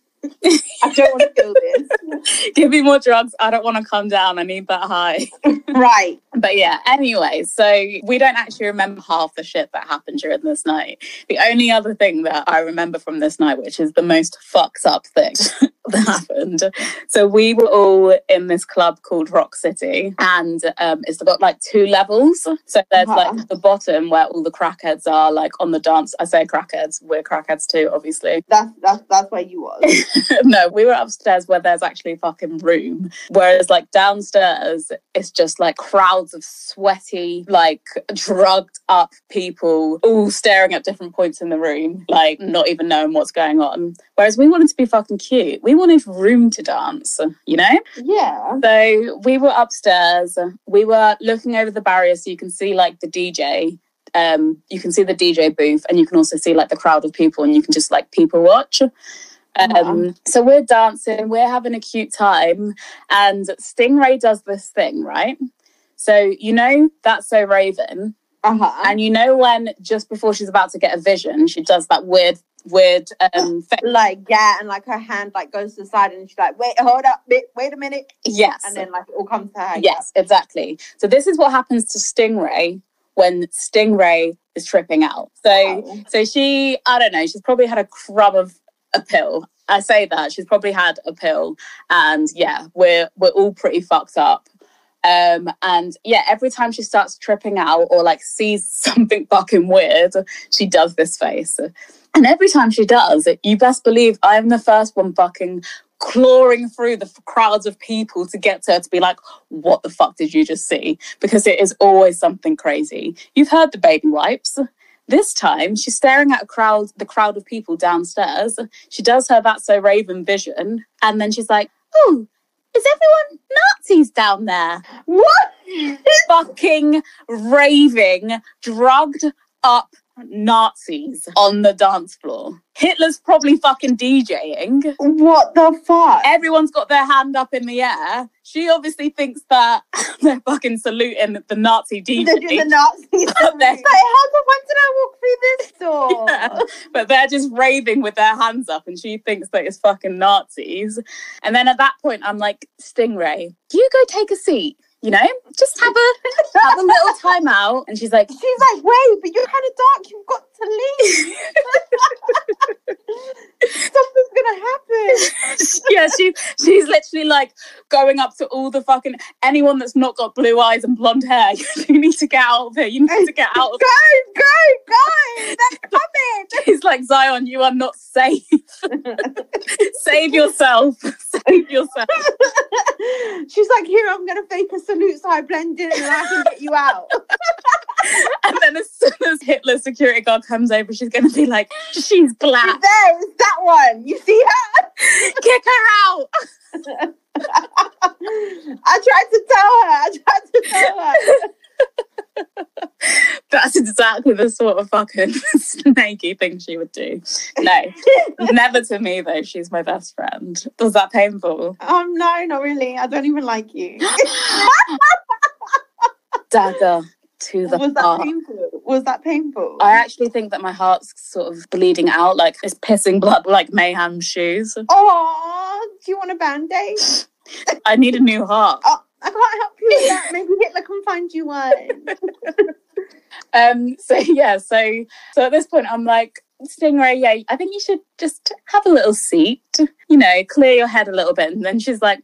I don't want to feel this. give me more drugs. I don't want to come down. I need that high. right. But yeah, anyway, so we don't actually remember half the shit that happened during this night. The only other thing that I remember from this night, which is the most fucked up thing that happened. So we were all in this club called Rock City, and um, it's got like two levels. So there's Uh-huh. like the bottom where all the crackheads are, like on the dance. I say crackheads, we're crackheads too, obviously. That's that's that's where you was. no, we were upstairs where there's actually a fucking room. Whereas like downstairs, it's just like crowds of sweaty, like drugged up people all staring at different points in the room, like not even knowing what's going on. Whereas we wanted to be fucking cute. We wanted room to dance, you know? yeah. So we were upstairs. We were looking over the barrier so you can see like the DJ. Um, you can see the DJ booth and you can also see like the crowd of people and you can just like people watch. Um, so we're dancing, we're having a cute time, and Stingray does this thing, right? So you know that's so Raven, Uh huh. and you know when just before she's about to get a vision, she does that weird, weird um Like yeah, and like her hand like goes to the side, and she's like, "Wait, hold up, wait, wait a minute," yes, and then like it all comes to her. Yes, exactly. So this is what happens to Stingray when Stingray is tripping out. So Oh. so she, I don't know, she's probably had a crumb of a pill. I say that she's probably had a pill, and yeah, we're we're all pretty fucked up. Um, and yeah, every time she starts tripping out or like sees something fucking weird, she does this face. And every time she does, you best believe I'm the first one fucking clawing through the crowds of people to get to her to be like, what the fuck did you just see? Because it is always something crazy. You've heard the baby wipes. This time, she's staring at a crowd, the crowd of people downstairs. She does her That's So Raven vision, and then she's like, "Oh, is everyone Nazis down there?" What? Fucking raving, drugged up Nazis on the dance floor. Hitler's probably fucking DJing. What the fuck? Everyone's got their hand up in the air. She obviously thinks that they're fucking saluting the Nazi DJ. They're doing the Nazis. Like, how the fuck did I walk through this door? Yeah. but they're just raving with their hands up and she thinks that it's fucking Nazis. And then at that point I'm like, Stingray, you go take a seat, you know? Just have a have a little time out. And she's like, She's like, wait, but you're kind of dark. You've got to leave. Something's gonna happen. yeah, she she's literally like going up to all the fucking anyone that's not got blue eyes and blonde hair. You need to get out of here. You need to get out of Go, go, go! They're coming. He's like, Zion, you are not safe. Save yourself. Save yourself. She's like, here, I'm gonna fake a salute so I blend in and I can get you out. And then as soon as Hitler's security guard comes over, she's going to be like, she's black. there, it's that one. You see her? Kick her out. I tried to tell her. I tried to tell her. That's exactly the sort of fucking snaky thing she would do. No, never to me, though. She's my best friend. Was that painful? Um, no, not really. I don't even like you. Dagger to the Was that heart. painful? Was that painful? I actually think that my heart's sort of bleeding out, like it's pissing blood like Mayhem's shoes. Oh, do you want a band aid? I need a new heart. Oh, I can't help you with that. Maybe Hitler can find you one. Um, so yeah, so so at this point I'm like, Stingray, yeah, I think you should just have a little seat, you know, clear your head a little bit. And then she's like,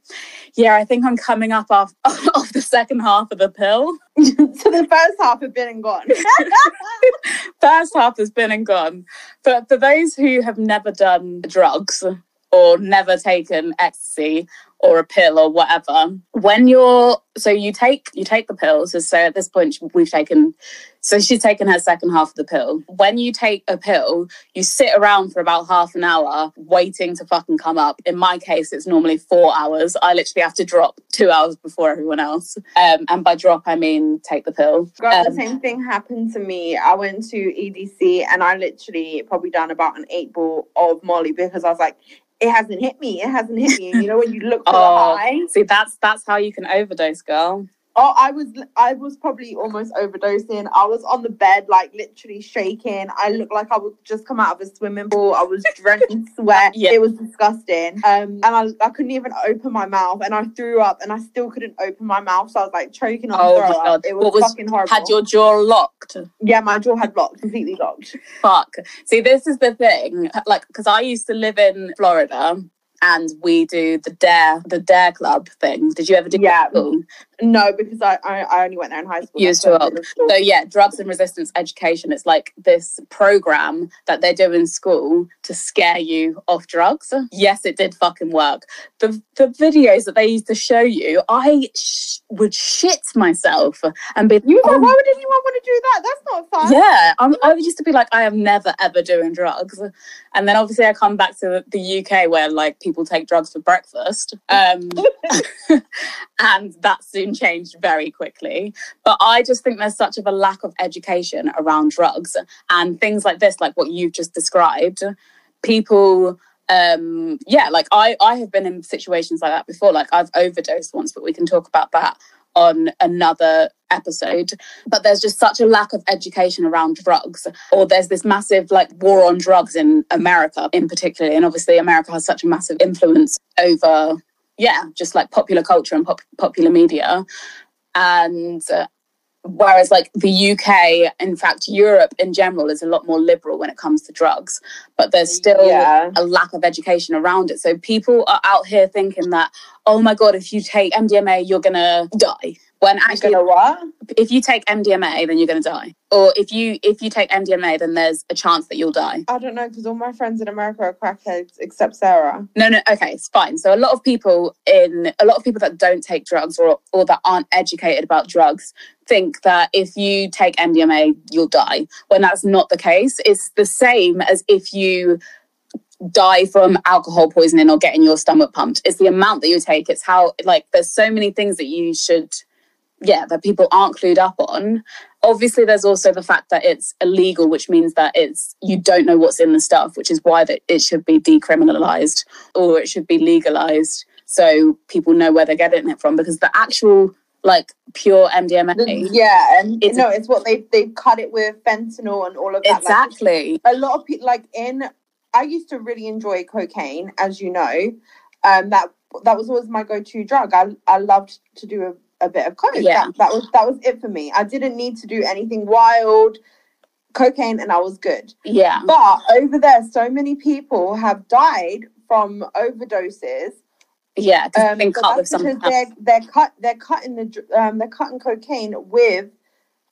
Yeah, I think I'm coming up off off the second half of the pill. so the first half has been and gone. First half has been and gone. But for those who have never done drugs or never taken ecstasy or a pill or whatever, when you're so you take you take the pills. So at this point we've taken so she's taken her second half of the pill. When you take a pill, you sit around for about half an hour waiting to fucking come up. In my case, it's normally four hours. I literally have to drop two hours before everyone else. Um, and by drop, I mean take the pill. God, the Um, same thing happened to me. I went to EDC and I literally probably done about an eight ball of Molly because I was like, it hasn't hit me. It hasn't hit me. You know when you look for Oh. the high. See, that's that's how you can overdose, girl. Oh, I was I was probably almost overdosing. I was on the bed, like literally shaking. I looked like I would just come out of a swimming pool. I was drenched in sweat. Yeah. It was disgusting. Um, and I, I couldn't even open my mouth, and I threw up, and I still couldn't open my mouth. So I was like choking on Oh throw my up. God. It was, was- fucking horrible. Had your jaw locked? yeah, my jaw had locked, completely locked. Fuck. See, this is the thing. Like, because I used to live in Florida. And we do the Dare, the Dare Club thing. Did you ever do Yeah. That? at all? No, because I, I, I only went there in high school. You was That's too old. So yeah, drugs and resistance education. It's like this program that they do in school to scare you off drugs. Yes, it did fucking work. The the videos that they used to show you, I sh- would shit myself and be You was like, "Oh why would anyone want to do that? That's not fun. Yeah, I'm, I used to be like, I am never ever doing drugs, and then obviously I come back to the UK where like people take drugs for breakfast, um, and that soon changed very quickly. But I just think there's such of a lack of education around drugs and things like this, like what you've just described. People um yeah like i i have been in situations like that before like i've overdosed once but we can talk about that on another episode but there's just such a lack of education around drugs or there's this massive like war on drugs in america in particular and obviously america has such a massive influence over yeah just like popular culture and pop- popular media and uh, whereas like the uk in fact europe in general is a lot more liberal when it comes to drugs but there's still Yeah. a lack of education around it. So people are out here thinking that, oh my God, if you take MDMA, you're going to die when actually if you take MDMA, then you're going to die. Or if you if you take MDMA, then there's a chance that you'll die. I don't know because all my friends in America are crackheads except Sarah. No, no, okay, it's fine. So a lot of people in a lot of people that don't take drugs or or that aren't educated about drugs think that if you take MDMA, you'll die. When that's not the case. It's the same as if you die from alcohol poisoning or getting your stomach pumped. It's the amount that you take. It's how like there's so many things that you should yeah, that people aren't clued up on. Obviously, there's also the fact that it's illegal, which means that it's you don't know what's in the stuff, which is why that it should be decriminalized or it should be legalized so people know where they're getting it from. Because the actual like pure MDMA, Yeah, and It's- no, it's what they they've cut it with fentanyl and all of that. Like, exactly, a lot of people like in I used to really enjoy cocaine, as you know. Um that that was always my go-to drug. I I loved to do a, bit of coke. Yeah. That, that was that was it for me. I didn't need to do anything wild. Cocaine and I was good. yeah, But over there, so many people have died from overdoses. yeah, because Um, been cut with because they're they're cut they're cutting the um they're cutting cocaine with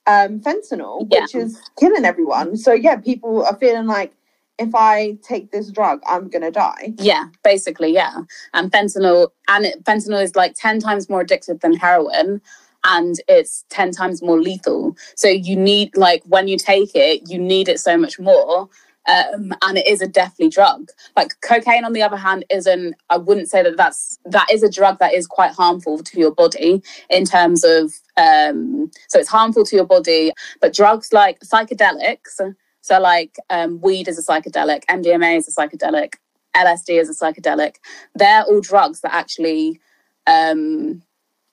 um fentanyl, Yeah. which is killing everyone. So yeah, people are feeling like if I take this drug, I'm gonna die. Yeah, basically, yeah. And fentanyl, and it, fentanyl is like ten times more addictive than heroin, and it's ten times more lethal. So you need, like, when you take it, you need it so much more. Um, and it is a deathly drug. Like cocaine, on the other hand, isn't. I wouldn't say that that's that is a drug that is quite harmful to your body in terms of. Um, so it's harmful to your body, but drugs like psychedelics. So like um, weed is a psychedelic, MDMA is a psychedelic, LSD is a psychedelic. They're all drugs that actually, um,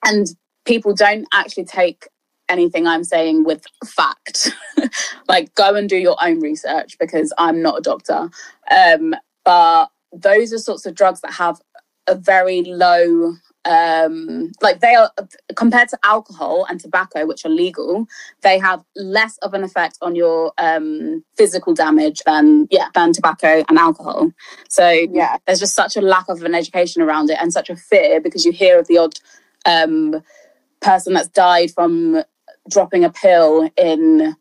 and people don't actually take anything I'm saying with fact. like, go and do your own research because I'm not a doctor. Um, but those are sorts of drugs that have a very low, um, like they are compared to alcohol and tobacco, which are legal, they have less of an effect on your um, physical damage than yeah than tobacco and alcohol. So Yeah. there's just such a lack of an education around it and such a fear because you hear of the odd um, person that's died from dropping a pill in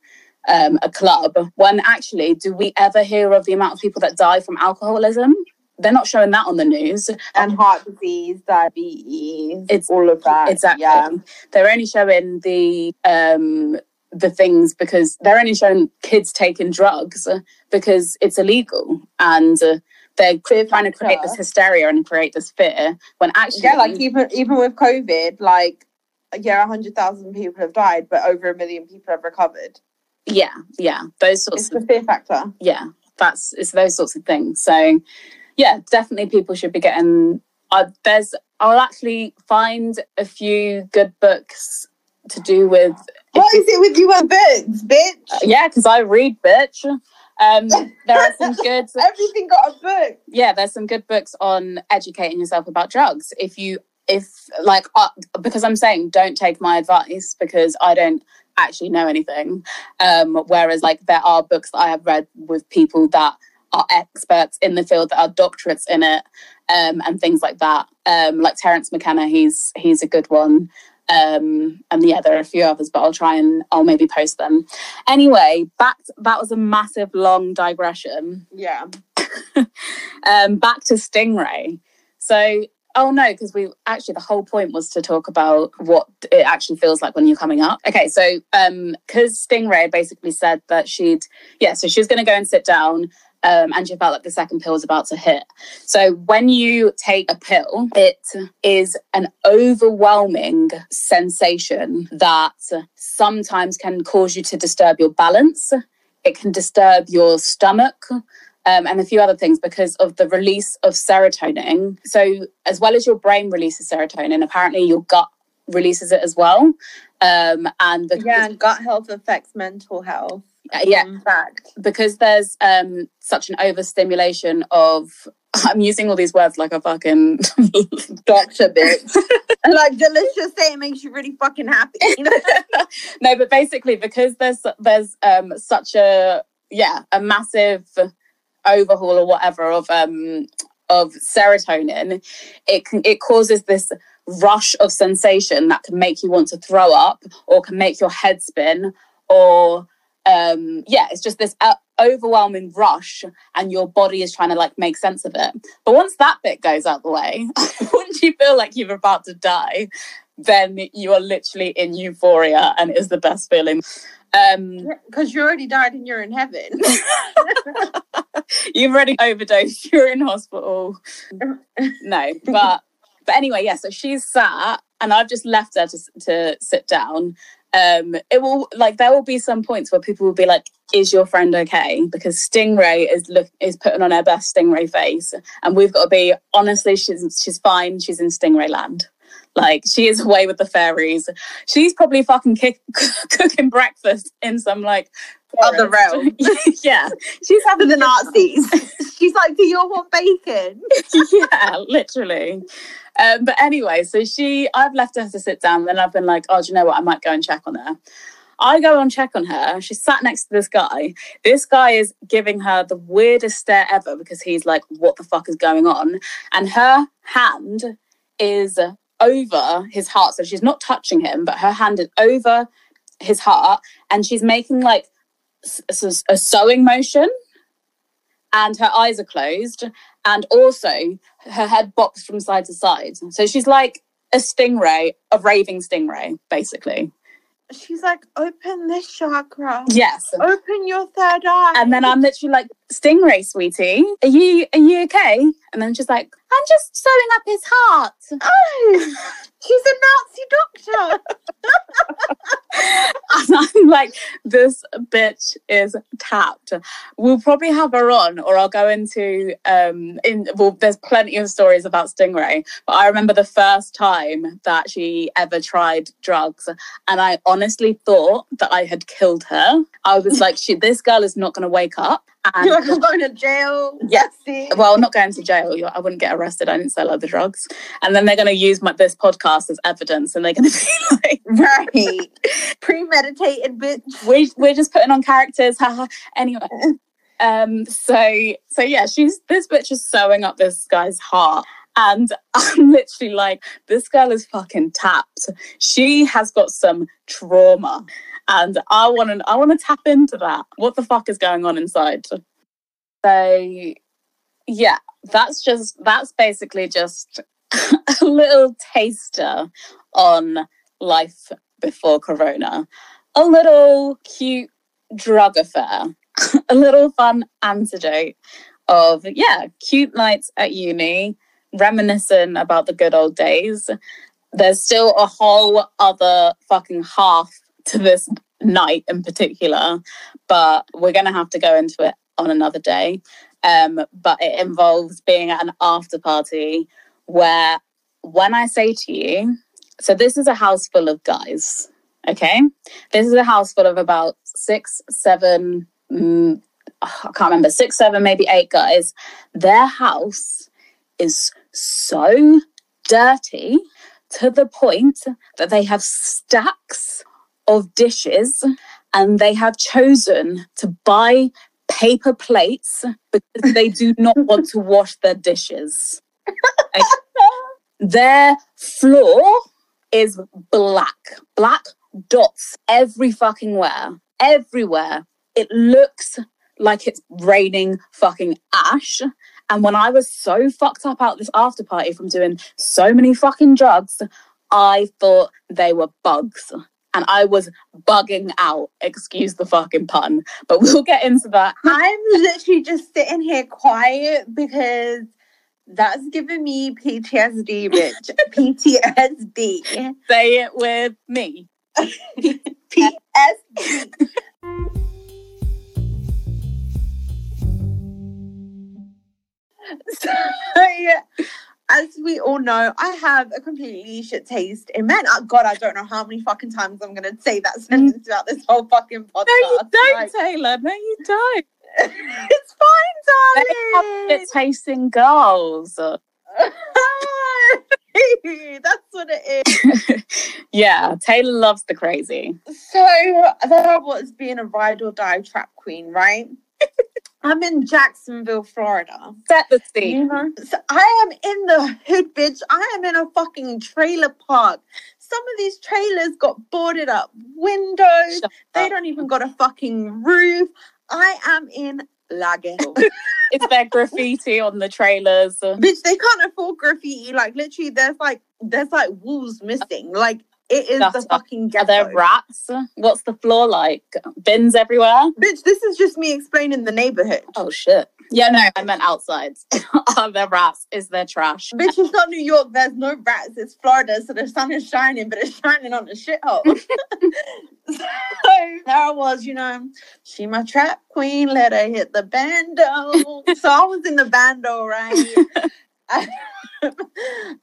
um, a club when actually do we ever hear of the amount of people that die from alcoholism they're not showing that on the news And heart disease, diabetes, It's- all of that. exactly Yeah. they're only showing the um the things because they're only showing kids taking drugs because it's illegal and uh, they're Fear trying to create this hysteria and create this fear when actually Yeah, like even even with COVID, like yeah, hundred thousand people have died, but over a million people have recovered. yeah yeah those sorts It's of the fear factor. yeah that's it's those sorts of things so yeah definitely people should be getting uh, there's i'll actually find a few good books to do with What is it with you and books, bitch? yeah because i read bitch um there are some good Everything got a book. yeah there's some good books on educating yourself about drugs if you if like uh, because i'm saying don't take my advice because i don't actually know anything um whereas like there are books that i have read with people that are experts in the field that are doctorates in it um and things like that um like terence mckenna he's he's a good one um and yeah there are a few others but i'll try and i'll maybe post them anyway back that was a massive long digression Yeah. um, back to Stingray. So, oh no, because we actually the whole point was to talk about what it actually feels like when you're coming up. Okay, so um, because Stingray basically said that she'd yeah, so she was going to go and sit down. Um, and you felt like the second pill was about to hit. So when you take a pill, it is an overwhelming sensation that sometimes can cause you to disturb your balance. It can disturb your stomach um, and a few other things because of the release of serotonin. So, as well as your brain releases serotonin, apparently your gut releases it as well. Um, and because, Yeah, and gut health affects mental health. Yeah, In fact. because there's um, such an overstimulation of. I'm using all these words like a fucking Doctor bitch. like delicious say it makes you really fucking happy. no, but basically because there's there's um such a yeah a massive overhaul or whatever of um of serotonin, it can it causes this rush of sensation that can make you want to throw up or can make your head spin or um yeah it's just this uh, overwhelming rush and your body is trying to like make sense of it. But once that bit goes out the way once you feel like you're about to die then you are literally in euphoria and it is the best feeling. Um Because you already died and you're in heaven. you've already overdosed. You're in hospital. No but but anyway yeah so she's sat and i've just left her to, to sit down um it will like there will be some points where people will be like is your friend okay? Because stingray is look is putting on her best stingray face. And we've got to be honestly she's she's fine. She's in stingray land. Like she is away with the fairies. She's probably fucking kick, cooking breakfast in some like Other the realm. yeah she's having the Nazis. She's like, do you all want bacon? yeah, literally. Um, but anyway, so she, I've left her to sit down. Then I've been like, oh, do you know what? I might go and check on her. I go and check on her. She's sat next to this guy. This guy is giving her the weirdest stare ever because he's like, what the fuck is going on? And her hand is over his heart. So she's not touching him, but her hand is over his heart and she's making like a sewing motion and her eyes are closed and also her head bops from side to side. So she's like a stingray, a raving stingray, basically. She's like, open this chakra. Yes. Open your third eye. And then I'm literally like, Stingray, sweetie, are you are you okay? And then she's like, I'm just sewing up his heart. Oh, she's a Nazi doctor. And I'm like, this bitch is tapped. We'll probably have her on, or I'll go into um in well, there's plenty of stories about Stingray. But I remember the first time that she ever tried drugs, and I honestly thought that I had killed her. I was like, she this girl is not gonna wake up. And You're like, I'm going to jail. Yeah. That's well, not going to jail. You- I wouldn't get arrested. I didn't sell other drugs. And then they're going to use my, this podcast as evidence, and they're going to be like, Right. Premeditated bitch. we, we're just putting on characters. haha. anyway, um, so so yeah, she's this bitch is sewing up this guy's heart. And I'm literally like, this girl is fucking tapped. She has got some trauma, and I want to, I want to tap into that. What the fuck is going on inside? So, yeah, that's just that's basically just a little taster on life before Corona. A little cute drug affair, a little fun antidote of yeah, cute nights at uni, reminiscing about the good old days. There's still a whole other fucking half to this night in particular, but we're gonna have to go into it on another day. Um, but it involves being at an after party where when I say to you, so this is a house full of guys, okay? This is a house full of about six, seven, mm, I can't remember, six, seven, maybe eight guys. Their house is so dirty to the point that they have stacks of dishes and they have chosen to buy paper plates because they do not want to wash their dishes. Okay. Their floor is black, black dots every fucking where, everywhere. It looks like it's raining fucking ash. And when I was so fucked up out this after party from doing so many fucking drugs, I thought they were bugs. And I was bugging out, excuse the fucking pun. But we'll get into that. I'm literally just sitting here quiet because that's giving me PTSD, bitch. PTSD. Say it with me. PTSD. So, as we all know, I have a completely shit taste in men. Oh, God, I don't know how many fucking times I'm going to say that mm. sentence throughout this whole fucking podcast. No, you don't, Like, Taylor. No, you don't. it's fine, They have darling. it tasting girls. That's what it is. yeah, Taylor loves the crazy. So there I was being a ride or die trap queen, right? I'm in Jacksonville, Florida. Set the scene. know, so I am in the hood, bitch. I am in a fucking trailer park. Some of these trailers got boarded up windows. Shut They up. don't even got a fucking roof. I am in La Ghetto. Is there graffiti on the trailers? bitch, they can't afford graffiti. Like literally, there's like there's like walls missing. Like it is the up. fucking Are there rats? What's the floor like? Bins everywhere? bitch, this is just me explaining the neighborhood. Oh shit. Yeah, no, I meant outside. Are there rats? Is there trash? Bitch, it's not New York. There's no rats. It's Florida, so the sun is shining, but it's shining on the shithole. so there I was, you know, she my trap queen. Let her hit the bando. so I was in the bando, right?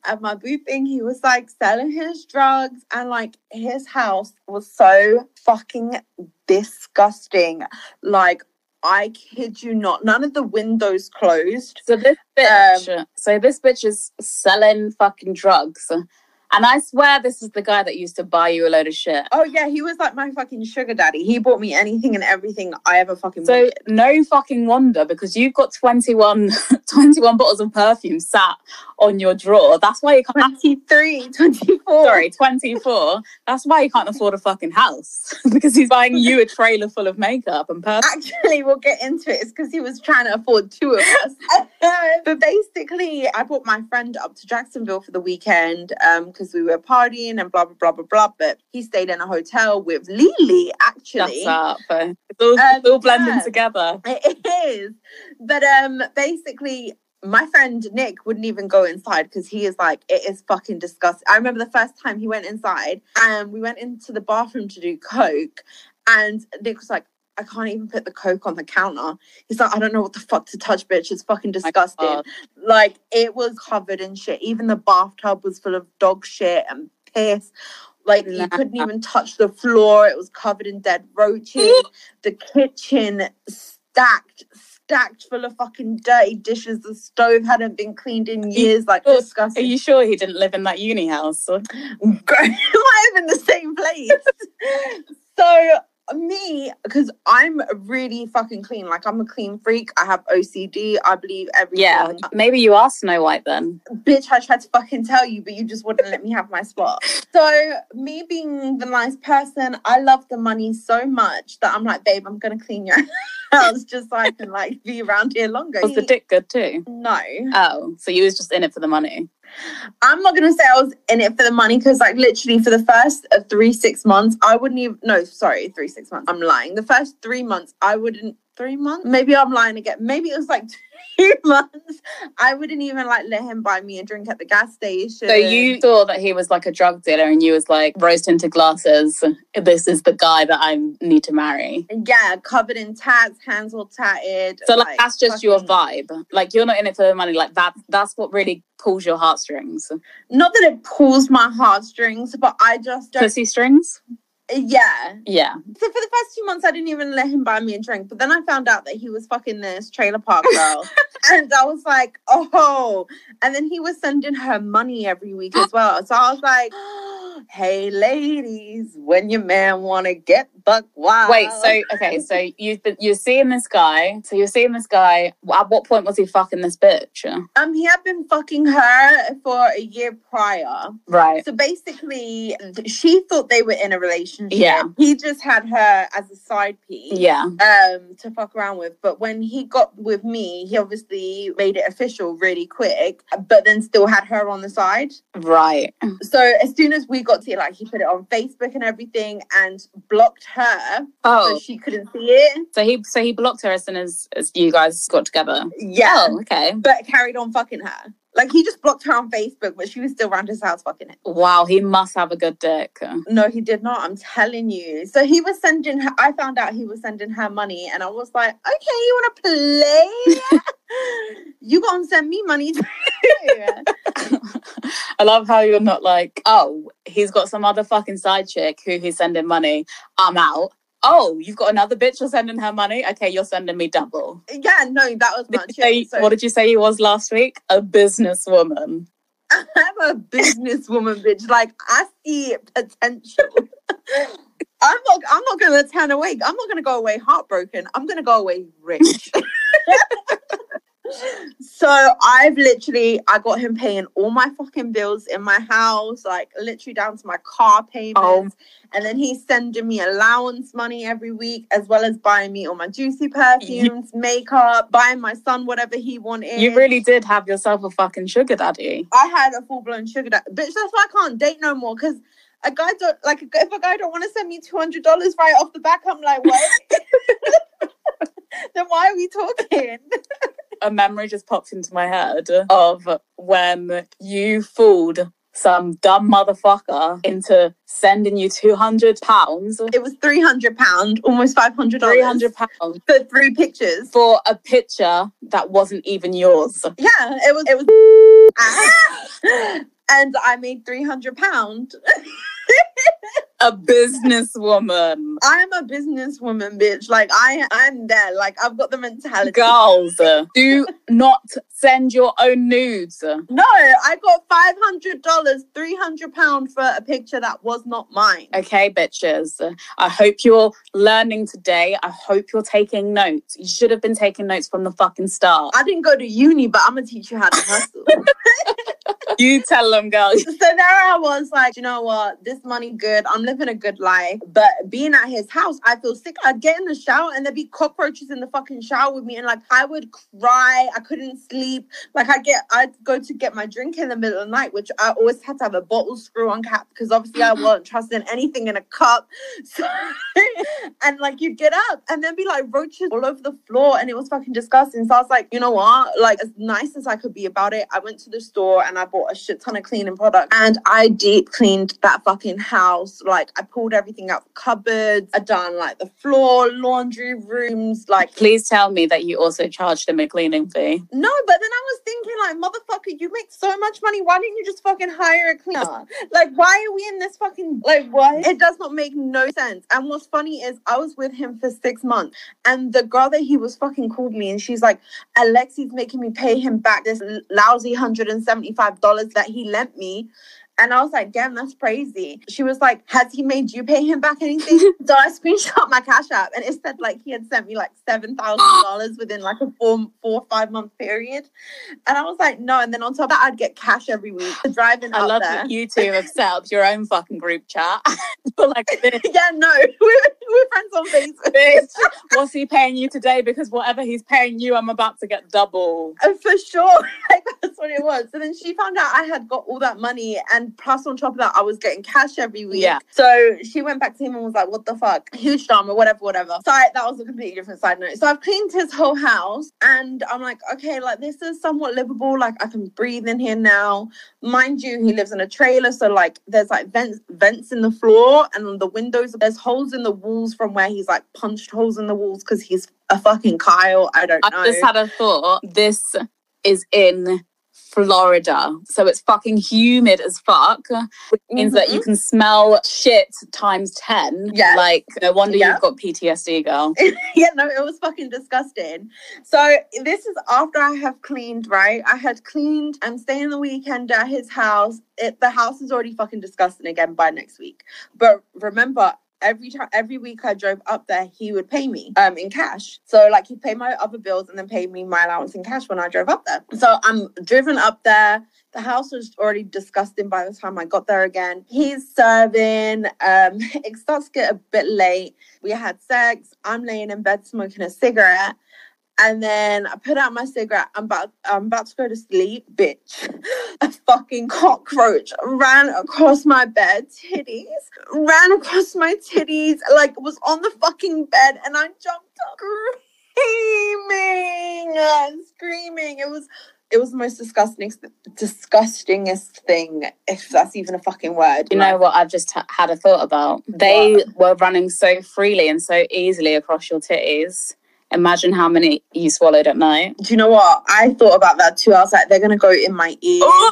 At my booth thing, he was like selling his drugs, and like his house was so fucking disgusting. Like, I kid you not, none of the windows closed. So this bitch, um, so this bitch is selling fucking drugs. And I swear this is the guy that used to buy you a load of shit. Oh yeah, he was like my fucking sugar daddy. He bought me anything and everything I ever fucking So wanted. no fucking wonder because you've got 21, 21 bottles of perfume sat on your drawer. That's why you can't 23, 24. sorry, 24. That's why you can't afford a fucking house. because he's buying you a trailer full of makeup and perfume. Actually, we'll get into it. It's because he was trying to afford two of us. but basically, I brought my friend up to Jacksonville for the weekend um, because we were partying and blah blah blah blah blah. But he stayed in a hotel with Lily. Actually, That's up. It's all, Um, it's all blending yeah. together. It is. But um basically my friend Nick wouldn't even go inside because he is like, it is fucking disgusting. I remember the first time he went inside and we went into the bathroom to do coke, and Nick was like, I can't even put the coke on the counter. He's like, I don't know what the fuck to touch, bitch. It's fucking disgusting. Like it was covered in shit. Even the bathtub was full of dog shit and piss. Like you couldn't even touch the floor. It was covered in dead roaches. the kitchen stacked, stacked full of fucking dirty dishes. The stove hadn't been cleaned in years. Like Are disgusting. Are you sure he didn't live in that uni house? it might have been the same place. so me, because I'm really fucking clean. Like I'm a clean freak. I have OCD. I believe everything. Yeah, maybe you are Snow White then. bitch, I tried to fucking tell you, but you just wouldn't let me have my spot. So, me being the nice person, I love the money so much that I'm like, babe, I'm gonna clean your house just so I can like be around here longer. Was the dick good too? no, Oh, so you was just in it for the money. I'm not gonna say I was in it for the money because, like, literally for the first uh, three six months, I wouldn't even. No, sorry, three six months. I'm lying. The first three months, I wouldn't. Three months? Maybe I'm lying again. Maybe it was like two months. I wouldn't even like let him buy me a drink at the gas station. So you saw that he was like a drug dealer and you was like rose tinted glasses. This is the guy that I need to marry. Yeah, covered in tats, hands all tatted. So like, that's just your vibe. Like you're not in it for the money. Like that that's what really pulls your heartstrings. Not that it pulls my heartstrings, but I just don't. Pussy strings? Yeah. Yeah. So for the first two months, I didn't even let him buy me a drink. But then I found out that he was fucking this trailer park girl, and I was like, oh. And then he was sending her money every week as well. So I was like, hey, ladies, when your man wanna get buck wild. Wait, so okay, so you've been you're seeing this guy. So you're seeing this guy. At what point was he fucking this bitch? um, he had been fucking her for a year prior. Right. So basically, she thought they were in a relationship. Yeah. He just had her as a side piece. Yeah. Um, to fuck around with. But when he got with me, he obviously made it official really quick, but then still had her on the side. Right. So as soon as we got to it, like he put it on Facebook and everything and blocked her Oh, so she couldn't see it. so he so he blocked her as soon as, as you guys got together. Yeah. Oh, okay. But carried on fucking her. Like he just blocked her on Facebook, but she was still around his house fucking it. Wow, he must have a good dick. No, he did not. I'm telling you. So he was sending her. I found out he was sending her money, and I was like, "Okay, you want to play? you gonna send me money too?" I love how you're not like, oh, he's got some other fucking side chick who he's sending money. I'm out. Oh, you've got another bitch you're sending her money? Okay, you're sending me double. yeah, no, that was much. say- So what did you say you was last week? A businesswoman. I'm a businesswoman, bitch. Like I see potential. I'm not. I'm not gonna turn away. I'm not gonna go away heartbroken. I'm gonna go away rich. So I've literally, I got him paying all my fucking bills in my house, like literally down to my car oh. payments. Oh. And then he's sending me allowance money every week, as well as buying me all my juicy perfumes, makeup, buying my son whatever he wanted. You really did have yourself a fucking sugar daddy. I had a full blown sugar daddy. Bitch, that's why I can't date no more. Cause a guy don't like if a guy don't want to send me two hundred dollars right off the back, I'm like, wait. then why are we talking? A memory just popped into my head of when you fooled some dumb motherfucker into sending you two hundred pounds, It was three hundred pound, almost five hundred three hundred pounds for three pictures. for a picture that wasn't even yours. Yeah, it was. It was. and I made three hundred pound. A businesswoman. I'm a businesswoman, bitch. Like I, I'm there. Like I've got the mentality. Girls, do not send your own nudes. No, I got five hundred dollars, three hundred pound for a picture that was not mine. Okay, bitches. I hope you're learning today. I hope you're taking notes. You should have been taking notes from the fucking start. I didn't go to uni, but I'm gonna teach you how to hustle. You tell them, girl. so there I was like, you know what? This money good. I'm living a good life. But being at his house, I feel sick. I'd get in the shower and there'd be cockroaches in the fucking shower with me. And like I would cry. I couldn't sleep. Like I get I'd go to get my drink in the middle of the night, which I always had to have a bottle screw on cap because obviously I wasn't trusting anything in a cup. So and like you'd get up and then be like roaches all over the floor and it was fucking disgusting. So I was like, you know what? Like as nice as I could be about it, I went to the store and I bought a shit ton of cleaning products and I deep cleaned that fucking house. Like I pulled everything out cupboards, I done like the floor, laundry rooms, like Please tell me that you also charged him a cleaning fee. no, but then I was thinking, like, motherfucker, you make so much money. Why didn't you just fucking hire a cleaner? Like, why are we in this fucking like what? It does not make no sense. And what's funny is I was with him for six months, and the girl that he was fucking called me, and she's like, Alexi's making me pay him back this lousy hundred and seventy five dollars that he lent me. And I was like, damn, that's crazy. She was like, has he made you pay him back anything? so I screenshot my cash app and it said like he had sent me like seven thousand dollars within like a four four or five month period. And I was like, no. And then on top of that, I'd get cash every week driving I love there. that you two have set up your own fucking group chat. Like, this yeah, no, we're, we're friends on Facebook. what's he paying you today? Because whatever he's paying you, I'm about to get double. Uh, for sure. Like that's what it was. So then she found out I had got all that money and plus on top of that I was getting cash every week. Yeah. So she went back to him and was like, What the fuck? Huge drama, whatever, whatever. So I, that was a completely different side note. So I've cleaned his whole house and I'm like, okay, like this is somewhat livable. Like I can breathe in here now. Mind you, he lives in a trailer, so like there's like vents vents in the floor and on the windows, there's holes in the walls from where he's like punched holes in the walls because he's a fucking Kyle. I don't I know. just had a thought. This is in Florida, so it's fucking humid as fuck, which means that you Mhm. can smell shit times 10. Yes. Like, no wonder Yeah. you've got PTSD, girl. yeah, no, it was fucking disgusting. So this is after I have cleaned, right? I had cleaned. I'm staying the weekend at his house. It the house is already fucking disgusting again by next week. But remember, every time every week I drove up there, he would pay me um in cash. So like he'd pay my other bills and then pay me my allowance in cash when I drove up there. So I'm driven up there. The house was already disgusting by the time I got there again. He's serving. Um, it starts to get a bit late. We had sex. I'm laying in bed smoking a cigarette. And then I put out my cigarette. I'm about I'm about to go to sleep, bitch. A fucking cockroach ran across my bed, titties, ran across my titties, like was on the fucking bed, and I jumped up screaming, screaming. It was it was the most disgusting disgustingest thing, if that's even a fucking word. You know what I've just ha- had a thought about? They were running so freely and so easily across your titties. Imagine how many you swallowed at night. Do you know what? I thought about that too. I was like, they're gonna go in my ears. Oh!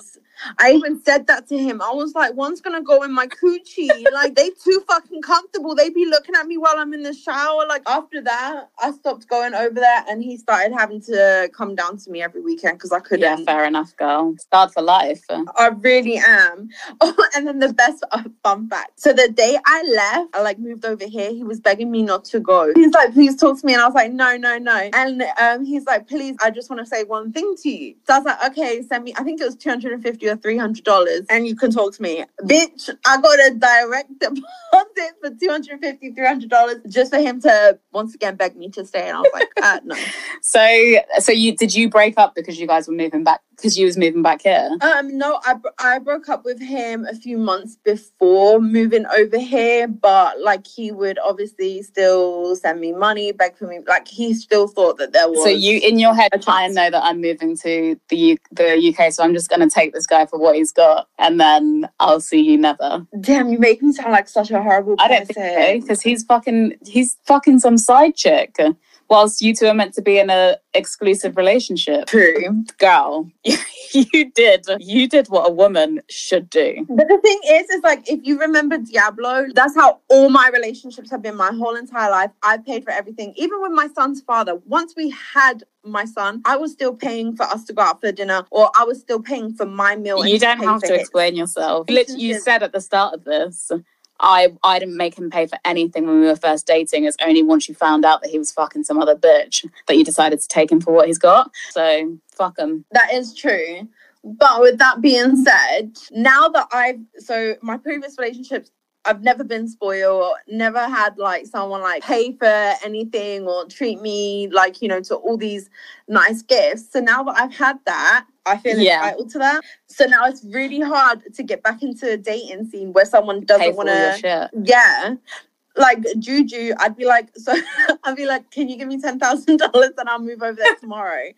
I even said that to him. I was like, one's gonna go in my coochie. like they too fucking comfortable. They be looking at me while I'm in the shower. Like after that, I stopped going over there, and he started having to come down to me every weekend because I couldn't. Yeah, fair enough, girl. Start for life. I really am. Oh, and then the best fun fact. So the day I left, I like moved over here. He was begging me not to go. He's like, please talk to me, and I was like, no, no, no. And um, he's like, please, I just want to say one thing to you. So I was like, okay, send me. I think it was 250 you three hundred dollars and you can talk to me, bitch. I got a direct deposit for two hundred fifty, three hundred dollars just for him to once again beg me to stay, and I was like, uh, no. So, so you did you break up because you guys were moving back because you was moving back here? Um, no, I I broke up with him a few months before moving over here, but like he would obviously still send me money, beg for me. Like he still thought that there was. So you in your head, I know that I'm moving to the U- the UK, so I'm just gonna take this guy for what he's got, and then I'll see you never. Damn, you make me sound like such a horrible I person. don't think so because he's fucking he's fucking some side chick. Whilst you two are meant to be in an exclusive relationship, True. girl, you did you did what a woman should do. But the thing is, is like if you remember Diablo, that's how all my relationships have been my whole entire life. I paid for everything, even with my son's father. Once we had my son, I was still paying for us to go out for dinner, or I was still paying for my meal. You don't have to explain yourself. Literally, you said at the start of this, I I didn't make him pay for anything when we were first dating. It's only once you found out that he was fucking some other bitch that you decided to take him for what he's got. So fuck him. That is true. But with that being said, now that I've so my previous relationships, I've never been spoiled, never had like someone like pay for anything or treat me like, you know, to all these nice gifts. So now that I've had that, I feel Yeah. entitled to that. So now it's really hard to get back into a dating scene where someone doesn't want to yeah. Like Juju, I'd be like, so I'd be like, can you give me ten thousand dollars and I'll move over there tomorrow?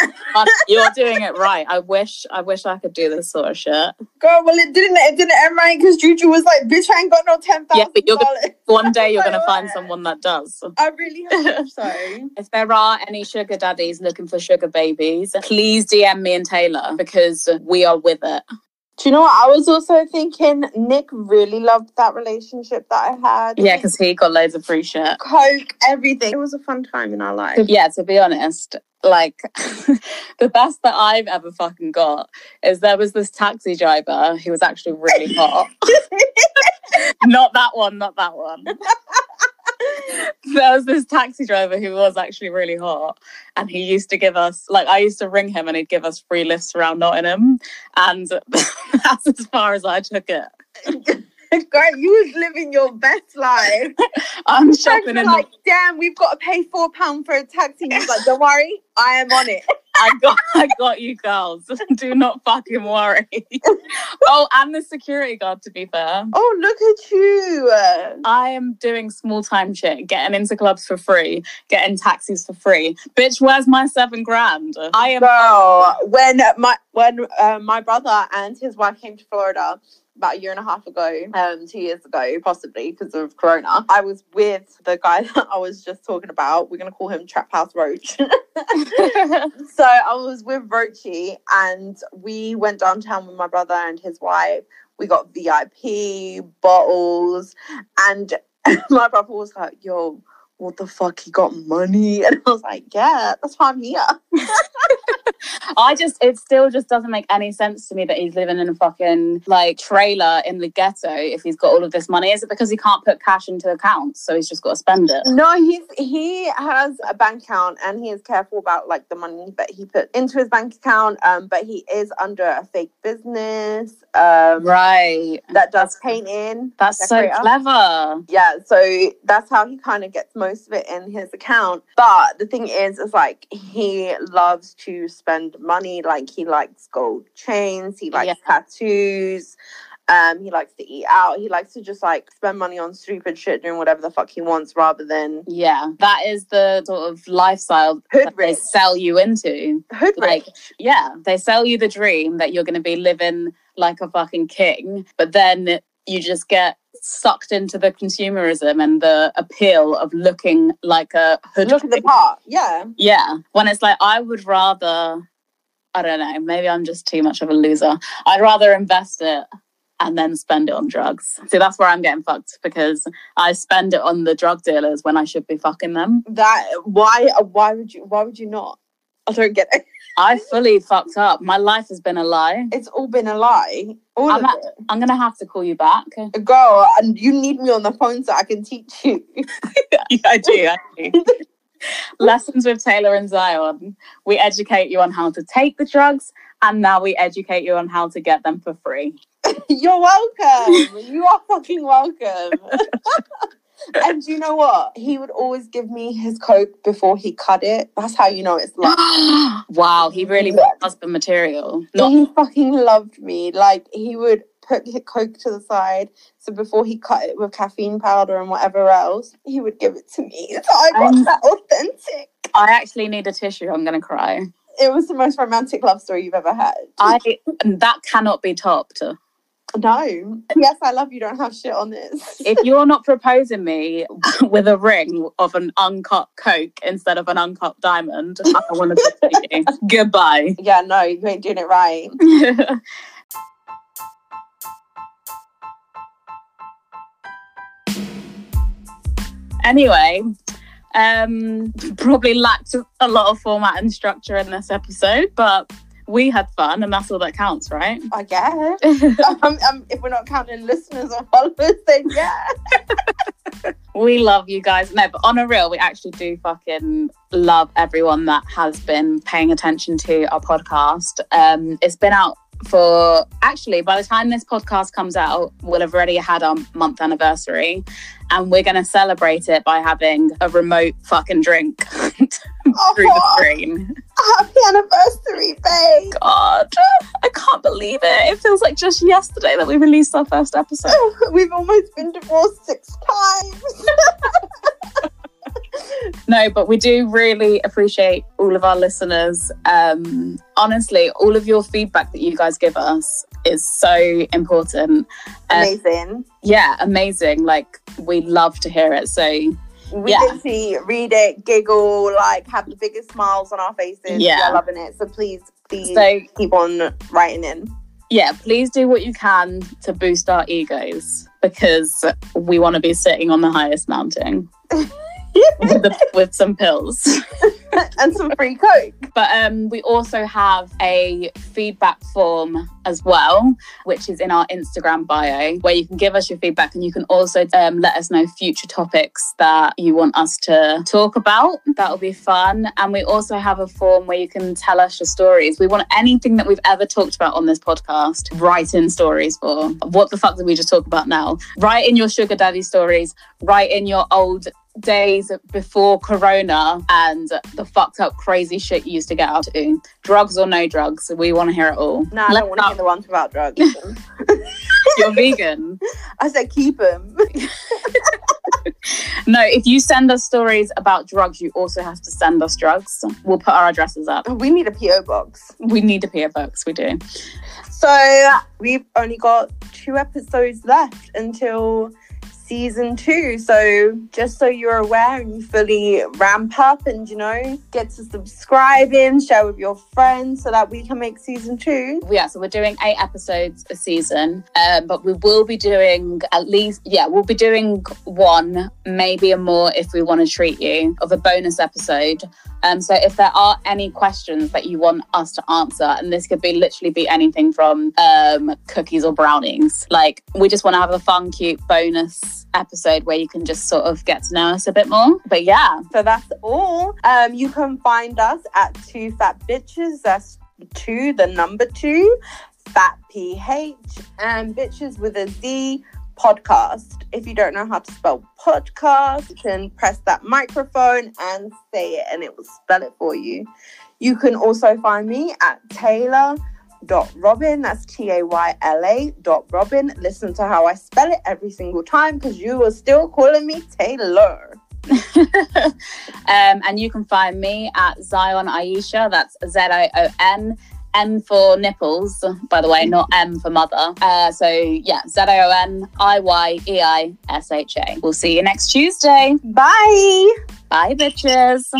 You're doing it right. I wish I wish I could do this sort of shit. Girl, well, it didn't. It didn't end right because Juju was like, "Bitch, I ain't got no ten Yeah, but you're dollars." One day you're gonna find someone that does. I really hope so. If there are any sugar daddies looking for sugar babies, please DM me and Tayla because we are with it. Do you know what? I was also thinking Nick really loved that relationship that I had. Yeah, because he got loads of free shit. Coke, everything. It was a fun time in our life. Yeah, to be honest, like the best that I've ever fucking got is there was this taxi driver who was actually really hot. not that one, not that one. There was this taxi driver who was actually really hot and he used to give us like I used to ring him and he'd give us free lifts around Nottingham and that's as far as I took it. Great, you was living your best life. I'm shopping like, damn, we've got to pay four pound for a taxi. He's like, don't worry, I am on it. I got I got you girls. Do not fucking worry. oh, and the security guard to be fair. Oh, look at you. I am doing small time shit, getting into clubs for free, getting taxis for free. Bitch, where's my seven grand? I am Girl, when my when uh, my brother and his wife came to Florida about a year and a half ago, um, two years ago, possibly because of Corona, I was with the guy that I was just talking about. We're gonna call him Trap House Roach. so I was with Roachy, and we went downtown with my brother and his wife. We got VIP bottles, and my brother was like, "Yo." What the fuck? He got money, and I was like, "Yeah, that's why I'm here." I just it still just doesn't make any sense to me that he's living in a fucking like trailer in the ghetto if he's got all of this money. Is it because he can't put cash into accounts, so he's just got to spend it? No, he's he has a bank account and he is careful about like the money that he put into his bank account. Um, but he is under a fake business. Um, Right. that does painting. That's so clever. Yeah, so that's how he kind of gets most of it in his account. But the thing is, is like he loves to spend money. Like he likes gold chains, he likes Yeah. tattoos. Um, he likes to eat out. He likes to just like spend money on stupid shit, doing whatever the fuck he wants, rather than Yeah, that is the sort of lifestyle Hood that they rich. sell you into. hood Like, rich. Yeah, they sell you the dream that you're going to be living like a fucking king, but then you just get sucked into the consumerism and the appeal of looking like a hood. Look at the part. Yeah. Yeah, when it's like I would rather I don't know. Maybe I'm just too much of a loser. I'd rather invest it and then spend it on drugs. See, that's where I'm getting fucked because I spend it on the drug dealers when I should be fucking them. That why why would you why would you not? I don't get it. I fully fucked up. My life has been a lie. It's all been a lie. All I'm of at- I'm gonna have to call you back. Girl, and you need me on the phone so I can teach you. yeah, I do. I do. Lessons with Tayla and Zion. We educate you on how to take the drugs, and now we educate you on how to get them for free. You're welcome. you are fucking welcome. And you know what? He would always give me his coke before he cut it. That's how you know it's love. wow, he really was husband material. Not he fucking loved me. Like he would put his coke to the side. So before he cut it with caffeine powder and whatever else, he would give it to me. So I got I'm- that authentic. I actually need a tissue. I'm gonna cry. It was the most romantic love story you've ever had. I that cannot be topped. No. Yes, I love you. Don't have shit on this. If you're not proposing me with a ring of an uncut coke instead of an uncut diamond, I want to you. Goodbye. yeah, no, you ain't doing it right. anyway, um, probably lacked a lot of format and structure in this episode, but we had fun, and that's all that counts, right? I guess. um, um, if we're not counting listeners or followers, then yeah. we love you guys. No, but on a real, we actually do fucking love everyone that has been paying attention to our podcast. Um, it's been out for actually by the time this podcast comes out, we'll have already had our month anniversary, and we're going to celebrate it by having a remote fucking drink through the Oh, screen. Happy anniversary, babe. God, I can't believe it. It feels like just yesterday that we released our first episode. We've almost been divorced six times. No, but we do really appreciate all of our listeners. Um, honestly, all of your feedback that you guys give us is so important. Uh, Amazing. yeah, amazing. Like, we love to hear it. So, We yeah. literally read it, giggle, like have the biggest smiles on our faces. Yeah. We're loving it. So please, please so keep on writing in. yeah, please do what you can to boost our egos because we want to be sitting on the highest mountain with, the, with some pills. and some free coke. But um, we also have a feedback form as well, which is in our Instagram bio, where you can give us your feedback and you can also um, let us know future topics that you want us to talk about. That'll be fun. And we also have a form where you can tell us your stories. We want anything that we've ever talked about on this podcast, write in stories for. What the fuck did we just talk about now? Write in your sugar daddy stories, write in your old days before corona and the fucked up crazy shit you used to get out to drugs or no drugs we want to hear it all No, I don't want to hear the ones without drugs. you're vegan I said keep them. no if you send us stories about drugs you also have to send us drugs we'll put our addresses up We need a PO box. we need a PO box we do So we've only got two episodes left until season two. So just so you're aware and you fully ramp up and you know, get to subscribing, share with your friends so that we can make season two. yeah so we're doing eight episodes a season um, but we will be doing at least yeah we'll be doing one maybe a more if we want to treat you of a bonus episode um, so if there are any questions that you want us to answer and this could be literally be anything from um, cookies or brownies like we just want to have a fun cute bonus episode where you can just sort of get to know us a bit more but yeah So that's all. Um, you can find us at two fat bitches. That's two, the number two, fat ph, and bitches with a z podcast. If you don't know how to spell podcast, you can press that microphone and say it, and it will spell it for you. You can also find me at Tayla. Robin, that's T A Y L A dot Robin. Listen to how I spell it every single time because you are still calling me Taylor. um, and you can find me at Zion Aisha. That's Z I O N. M for nipples, by the way, not M for mother. Uh, so yeah, Z O N I Y E I S H A. We'll see you next Tuesday. Bye. Bye, bitches.